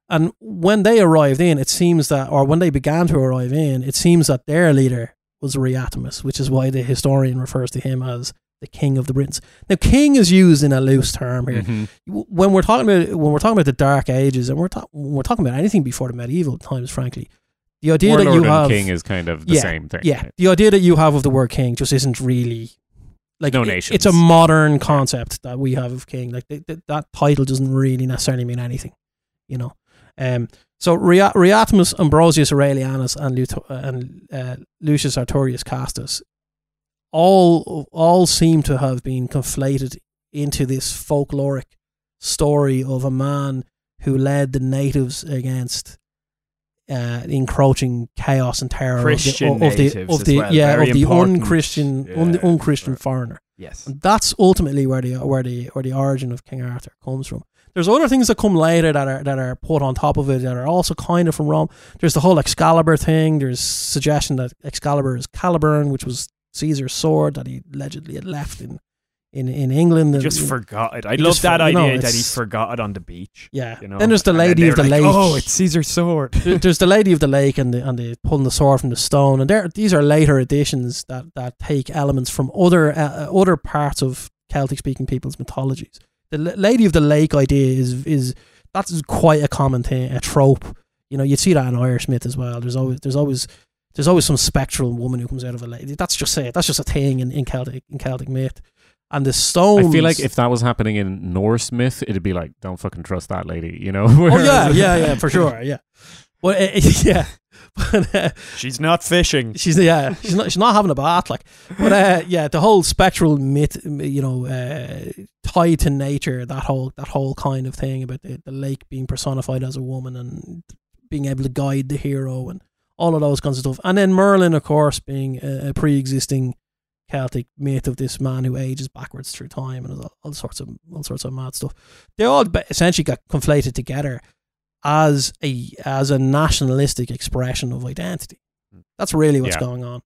And when they arrived in, it seems that, or when they began to arrive in, it seems that their leader was Riothamus, which is why the historian refers to him as the king of the Britons. Now, king is used in a loose term here. Mhm. When we're talking about when we're talking about the Dark Ages, and we're ta- we're talking about anything before the medieval times, frankly, the idea that Warlord you have king is kind of the Yeah, same thing. yeah, right? the idea that you have of the word king just isn't really like No it- It's a modern concept that we have of king. Like th- th- that title doesn't really necessarily mean anything, you know. Um, so Ria- Riothamus Ambrosius Aurelianus and, Lut- and uh, Lucius Artorius Castus all all seem to have been conflated into this folkloric story of a man who led the natives against uh, encroaching chaos and terror Christian of the, of the, of the well. yeah Very of the unchristian un, unchristian right. foreigner. Yes. And that's ultimately where the where the where the origin of King Arthur comes from. There's other things that come later that are that are put on top of it that are also kind of from Rome. There's the whole Excalibur thing. There's suggestion that Excalibur is Caliburn, which was Caesar's sword that he allegedly had left in in, in England. and, just forgot it. I love that for- idea that he forgot it on the beach. yeah. You know? Then there's the Lady of the like, Lake. Oh, it's Caesar's sword. *laughs* There's the Lady of the Lake and the and the pulling the sword from the stone, and there these are later additions that that take elements from other uh, other parts of Celtic speaking people's mythologies. The L- Lady of the Lake idea is is that's quite a common thing, a trope. You know, you'd see that in Irish myth as well. There's always there's always there's always some spectral woman who comes out of a lady. That's just it. That's just a thing in, in Celtic in Celtic myth. And the stones. I feel like if that was happening in Norse myth, it'd be like, don't fucking trust that lady, you know? Oh yeah, *laughs* yeah, yeah, for sure, yeah. But uh, *laughs* yeah, but uh, She's not fishing. she's yeah, she's not she's not having a bath like. But uh, yeah, the whole spectral myth, you know, uh, tied to nature, that whole that whole kind of thing about the, the lake being personified as a woman and being able to guide the hero and all of those kinds of stuff. And then Merlin, of course, being a, a pre-existing Celtic myth of this man who ages backwards through time and all, all sorts of all sorts of mad stuff. They all essentially got conflated together as a as a nationalistic expression of identity. That's really what's Yeah. going on.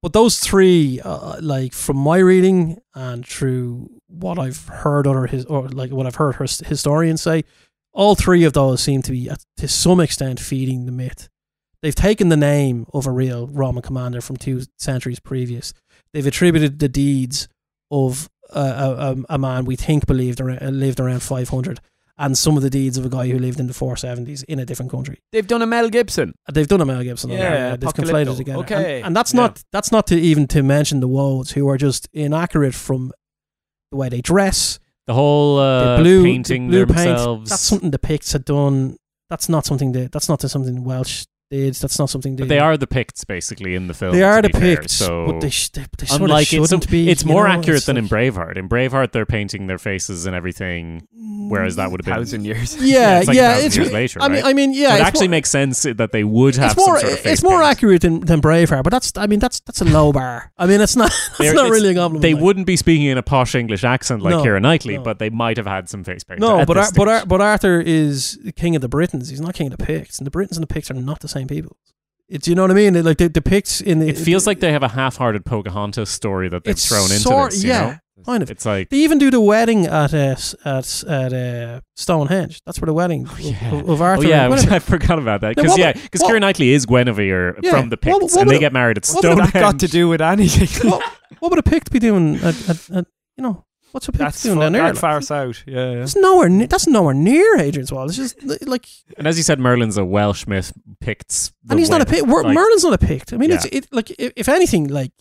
But those three, uh, like from my reading and through what I've heard other his or like what I've heard historians say, all three of those seem to be to some extent feeding the myth. They've taken the name of a real Roman commander from two centuries previous. They've attributed the deeds of a, a, a- a man we think believed around, lived around 500 and some of the deeds of a guy who lived in the 470s in a different country. They've done a Mel Gibson. They've done a Mel Gibson. on Yeah, They've Apocalypto. conflated together. Okay. And, and that's Yeah. not that's not to even to mention the Wodes who are just inaccurate from the way they dress, The whole uh, the blue, painting the blue paint. That's something the Picts had done. That's not something that that's not something Welsh did. That's not something they. but they are the Picts basically in the film. They are the fair, Picts, so but they, sh- they, they sort unlike of it's, shouldn't be. it's more know? accurate It's than like- in Braveheart. In Braveheart, they're painting their faces and everything, whereas that would have been. Thousand years. Yeah, it's like a yeah. thousand it's years later, I mean, right? I mean, yeah. it it's actually more, makes sense that they would have it's more. some sort of face it's more paint. accurate than, than Braveheart, but that's. I mean, that's that's a low bar. I mean, it's not. *laughs* It's They're- not it's- really a compliment. They like. wouldn't be speaking in a posh English accent like No, Keira Knightley, no. but they might have had some face paint. No, but Ar- but Ar- but Arthur is king of the Britons. He's not king of the Picts, and the Britons and the Picts are not the same people. It's you know what I mean. Like the, the Picts in the, it feels like they have a half-hearted Pocahontas story that they've it's thrown into this. You yeah, know? kind of. It's like They even do the wedding at uh, at at uh, Stonehenge. That's where the wedding of- yeah. of, of Oh Arthur. yeah, *laughs* I forgot about that because yeah, because what- Keira Knightley is Guinevere Yeah, from the what- Picts, what and they it- get married at what Stonehenge. That got to do with anything. *laughs* what, what would a Pict be doing? At, at, at, you know, what's a Pict That's doing fu- down there? that like? far south. Yeah, yeah. It's nowhere. Ne- that's nowhere near Hadrian's Wall. It's just like, And as you said, Merlin's a Welsh myth. Picts, and he's not a Wel- Pict. Like- Merlin's not a Pict. I mean, it's it like if, if anything, like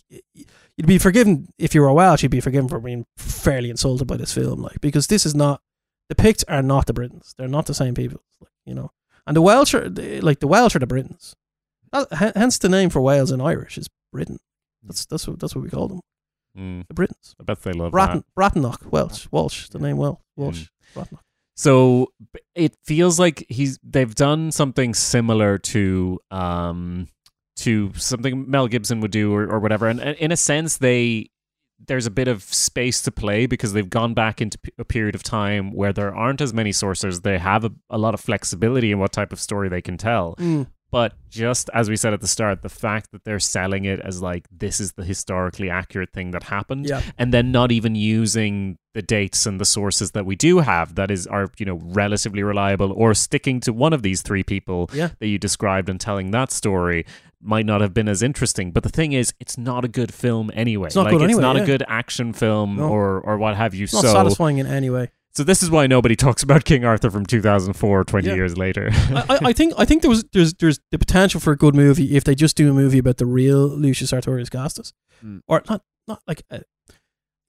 you'd be forgiven if you were Welsh. You'd be forgiven for being fairly insulted by this film, like because this is not the Picts are not the Britons. They're not the same people, like, you know. And the Welsh are the- like the Welsh are the Britons. That, h- hence the name for Wales in Irish is Britain. That's that's what that's what we call them, Mm, the Britons. I bet they love Bratton, that. Welsh, Welsh. The name Wel Welsh. Brattonach. So it feels like he's they've done something similar to um to something Mel Gibson would do or, or whatever, and uh, in a sense they there's a bit of space to play because they've gone back into a period of time where there aren't as many sources. They have a, a lot of flexibility in what type of story they can tell. Mm. But just as we said at the start, the fact that they're selling it as like this is the historically accurate thing that happened, Yeah. and then not even using the dates and the sources that we do have that is are you know relatively reliable, or sticking to one of these three people Yeah. that you described and telling that story might not have been as interesting. But the thing is, it's not a good film anyway. It's not like it's anyway, not yeah. a good action film No. or or what have you. It's not so satisfying in any way. So this is why nobody talks about King Arthur from 2004, 20 Yeah. years later. I, I- *laughs* I think I think there was there's there's the potential for a good movie if they just do a movie about the real Lucius Artorius Castus, Mm. or not not like a,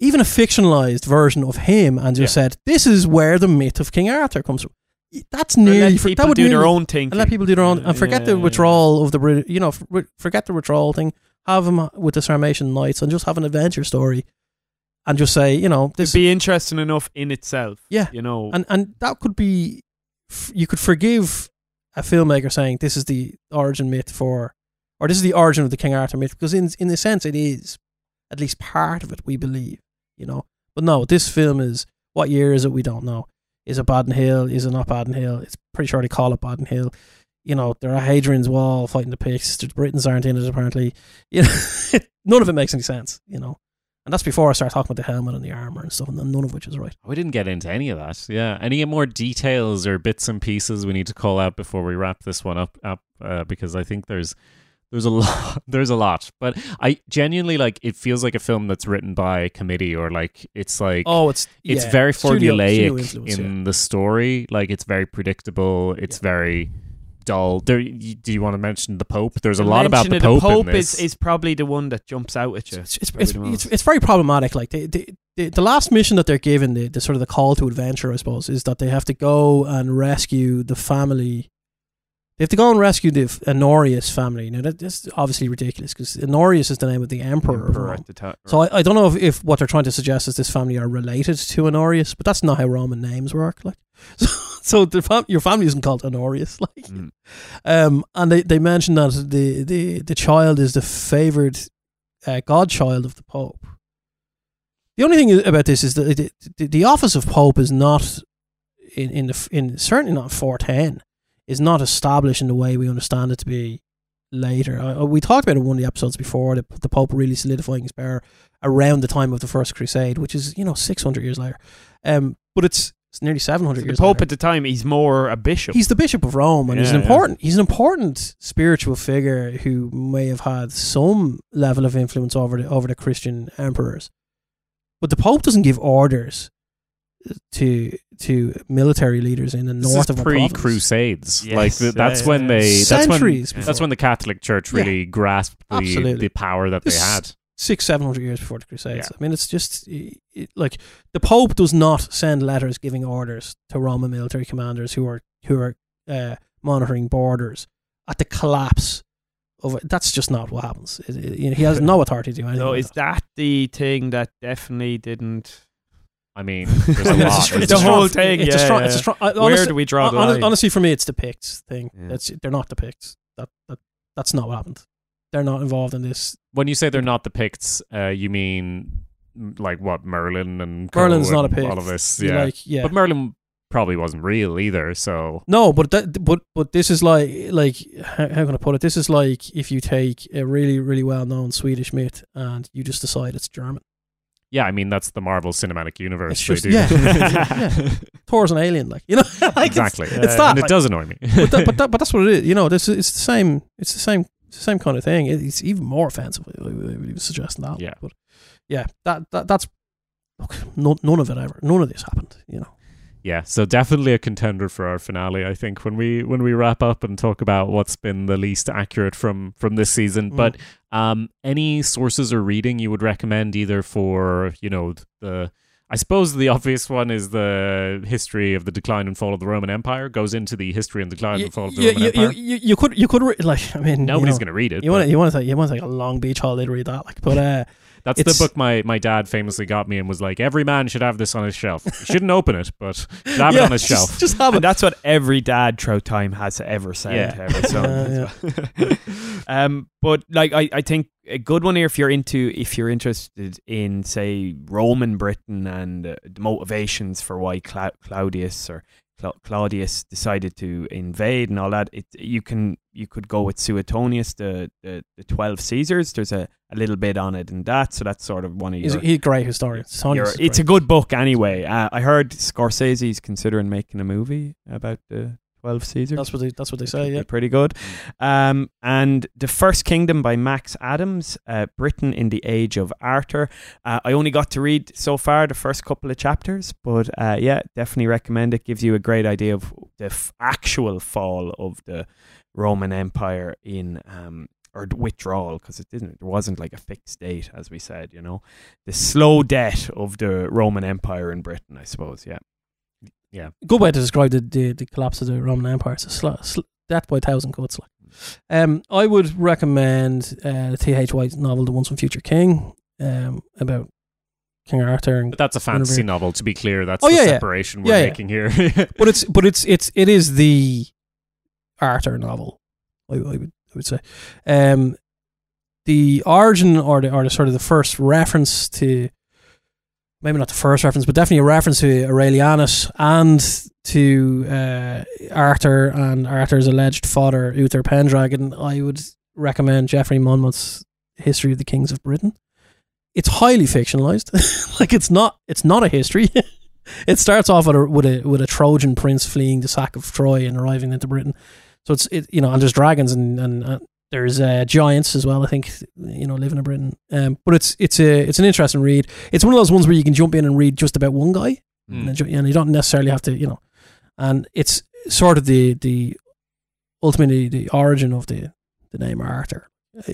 even a fictionalized version of him, and just said this is where the myth of King Arthur comes from. That's Or nearly let for, that would do their own thing. and let people do their own and forget the withdrawal of the you know forget the withdrawal thing. Have him with the Sarmatian Knights and just have an adventure story, and just say you know this It'd be interesting enough in itself. Yeah. you know. and and that could be you could forgive a filmmaker saying this is the origin myth for or this is the origin of the King Arthur myth because in in a sense it is at least part of it we believe you know. But no this film is what year is it? We don't know. Is it Badon Hill? Is it not Badon Hill? It's pretty sure they call it Badon Hill. You know there are Hadrian's Wall fighting the Picts. The Britons aren't in it apparently. *laughs* You know none of it makes any sense you know and that's before I start talking about the helmet and the armor and stuff and none of which is right We didn't get into any of that. Yeah. Any more details or bits and pieces we need to call out before we wrap this one up? Up uh, because I think there's there's a *laughs* lot. There's a lot, but I genuinely like. It feels like a film that's written by a committee, or like it's like Oh, it's it's yeah. very formulaic studio influence, in the story. Like it's very predictable. It's very dull. There, y- do you want to mention the Pope? There's a The lot about mention the of Pope, in is, this. is probably the one that jumps out at you. It's it's, it's, it's, it's very problematic. Like the, the the the last mission that they're given, the, the sort of the call to adventure, I suppose, is that they have to go and rescue the family They have to go and rescue the Honorius family. Now that, that's obviously ridiculous because Honorius is the name of the emperor. of Emperor Rome. at the time. So I, I don't know if, if what they're trying to suggest is this family are related to Honorius, but that's not how Roman names work. Like, *laughs* so, so the fam- your family isn't called Honorius. *laughs* Like, Mm. um, and they, they mentioned that the, the, the child is the favored uh, godchild of the Pope. The only thing about this is that the, the, the office of Pope is not in in the in certainly not four ten is not established in the way we understand it to be later. Uh, we talked about it in one of the episodes before. The, the Pope really solidifying his power around the time of the First Crusade, which is you know six hundred years later. Um, but it's it's nearly seven hundred the years. Pope later. at the time, he's more a bishop. He's the bishop of Rome, and he's an Yeah, yeah. important. He's an important spiritual figure who may have had some level of influence over the over the Christian emperors. But the Pope doesn't give orders to to military leaders in the This north is of a province. pre-crusades. Yes, like the, that's yeah, when yeah. they that's when Centuries that's when the Catholic Church Yeah. really grasped the, Absolutely. the power that This- they had. Six, seven hundred years before the Crusades. Yeah. I mean, it's just it, it- like the Pope does not send letters giving orders to Roman military commanders who are who are uh, monitoring borders at the collapse of it. That's just not what happens. It- it- you know, he has *laughs* no authority to do anything. so like is that the thing that definitely didn't? I mean, *laughs* there's I a mean, lot. it's a, it's The a strong, whole thing, It's a yeah, strong. yeah. It's a strong. uh, Where honestly, do we draw the hon- line? honestly, for me, it's the Picts thing. Yeah. That's they're not the Picts. That that that's not what happened. They're not involved in this. when you say they're not the Picts, uh, you mean mm, like what Merlin and Co Merlin's not a and Pict. all of this. Yeah, Like yeah. but Merlin probably wasn't real either. So No, but that, but but this is like like how, how can I put it? This is like if you take a really really well known Swedish myth and you just decide it's German. yeah, I mean that's the Marvel Cinematic Universe. It's just- yeah. *laughs* Yeah. Thor's an alien, like you know, *laughs* like exactly. It's, it's that, and it like- does annoy me. but, that, but *laughs* that, but that's what it is. You know, this it's the same. It's the same. It's the same kind of thing. It's even more offensive. I would even suggesting that. Yeah. but yeah, that, that that's look. None, none of it ever. None of this happened. You know. yeah, so definitely a contender for our finale. I think when we when we wrap up and talk about what's been the least accurate from from this season, Mm. but um, any sources or reading you would recommend either for you know the I suppose the *laughs* obvious one is the history of the decline and fall of the Roman Empire goes into the history and decline you, and fall of the you, Roman you, Empire. you, you, you could you could re- like I mean Nobody's you know, going to read it. You want to you want to you want to take a long beach holiday to read that like but uh *laughs* that's it's- the book my, my dad famously got me and was like, every man should have this on his shelf. You shouldn't open it, but should have it on his just, shelf. just have And it that's what every dad throughout time has ever said Yeah. to every *laughs* son. Yeah, um, but like I, I think a good one here if you're into if you're interested in say Roman Britain and uh, the motivations for why Cla- Claudius or Cla- Claudius decided to invade and all that, it you can you could go with Suetonius, the the, the twelve Caesars. There's a, a little bit on it and that, so that's sort of one of he's, your. he's a great historian your- it's a good book anyway. Uh, I heard Scorsese's considering making a movie about the twelve Caesars. that's what they that's what they say yeah pretty good. Um, and The First Kingdom by Max Adams, uh, Britain in the Age of Arthur. Uh, I only got to read so far the first couple of chapters, but uh, yeah, definitely recommend it. Gives you a great idea of the f- actual fall of the Roman Empire in. Um, or the withdrawal because it didn't there wasn't like a fixed date as we said you know the slow death of the roman empire in britain i suppose yeah good way to describe the, the, the collapse of the Roman Empire it's a sl- sl- death by a thousand cuts like. um I would recommend uh, T.H. White novel The Once and Future King um about King Arthur and But that's a fantasy Whenever- novel, to be clear. That's Oh, the yeah, yeah. separation we're Yeah, yeah. making here. *laughs* but it's but it's it's it is the Arthur novel. I, I would I would say, um, the origin or the or the sort of the first reference to maybe not the first reference, but definitely a reference to Aurelianus and to uh, Arthur and Arthur's alleged father Uther Pendragon. I would recommend Geoffrey Monmouth's History of the Kings of Britain. It's highly fictionalized. *laughs* like it's not it's not a history. *laughs* it starts off with a, with a with a Trojan prince fleeing the sack of Troy and arriving into Britain. So it's it you know and there's dragons and and uh, there's uh, giants as well. I think you know living in Britain. Um, but it's it's a it's an interesting read. It's one of those ones where you can jump in and read just about one guy, Mm. and, and you don't necessarily have to you know. And it's sort of the the ultimately the origin of the the name Arthur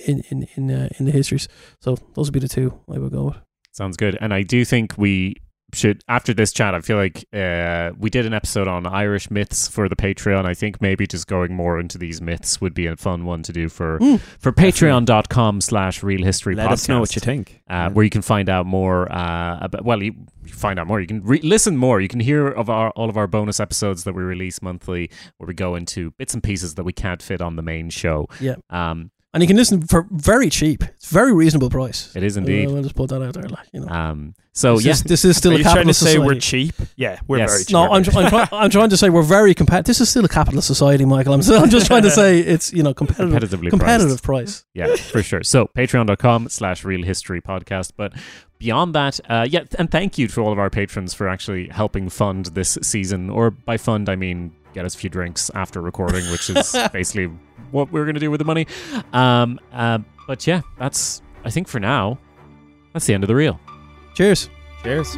in in in uh, in the histories. So those would be the two I would go with. Sounds good. And I do think we should after this chat, I feel like uh, we did an episode on Irish myths for the Patreon. I think maybe just going more into these myths would be a fun one to do for Mm. for patreon.com slash real history Let podcast. us know what you think. uh, where you can find out more uh, about. Well, you, you find out more. You can re- listen more. You can hear of our all of our bonus episodes that we release monthly, where we go into bits and pieces that we can't fit on the main show. Yeah. Um, And you can listen for very cheap. It's very reasonable price. it is indeed. We'll, we'll just put that out there, like you know. Um, so this, yeah, is, this is still Are a you trying to capitalist say society. we're cheap? Yeah, we're Yes. very cheap. No, I'm, I'm, try, I'm trying to say we're very competitive. This is still a capitalist society, Michael. I'm, so, *laughs* I'm just trying to say it's you know competitive, competitively competitive priced. price. yeah, for sure. So patreon.com slash real history podcast. But beyond that, uh, yeah, and thank you to all of our patrons for actually helping fund this season. Or by fund, I mean get us a few drinks after recording, which is *laughs* basically what we're going to do with the money. Um, uh, but yeah, that's, I think for now, that's the end of the reel. Cheers. Cheers.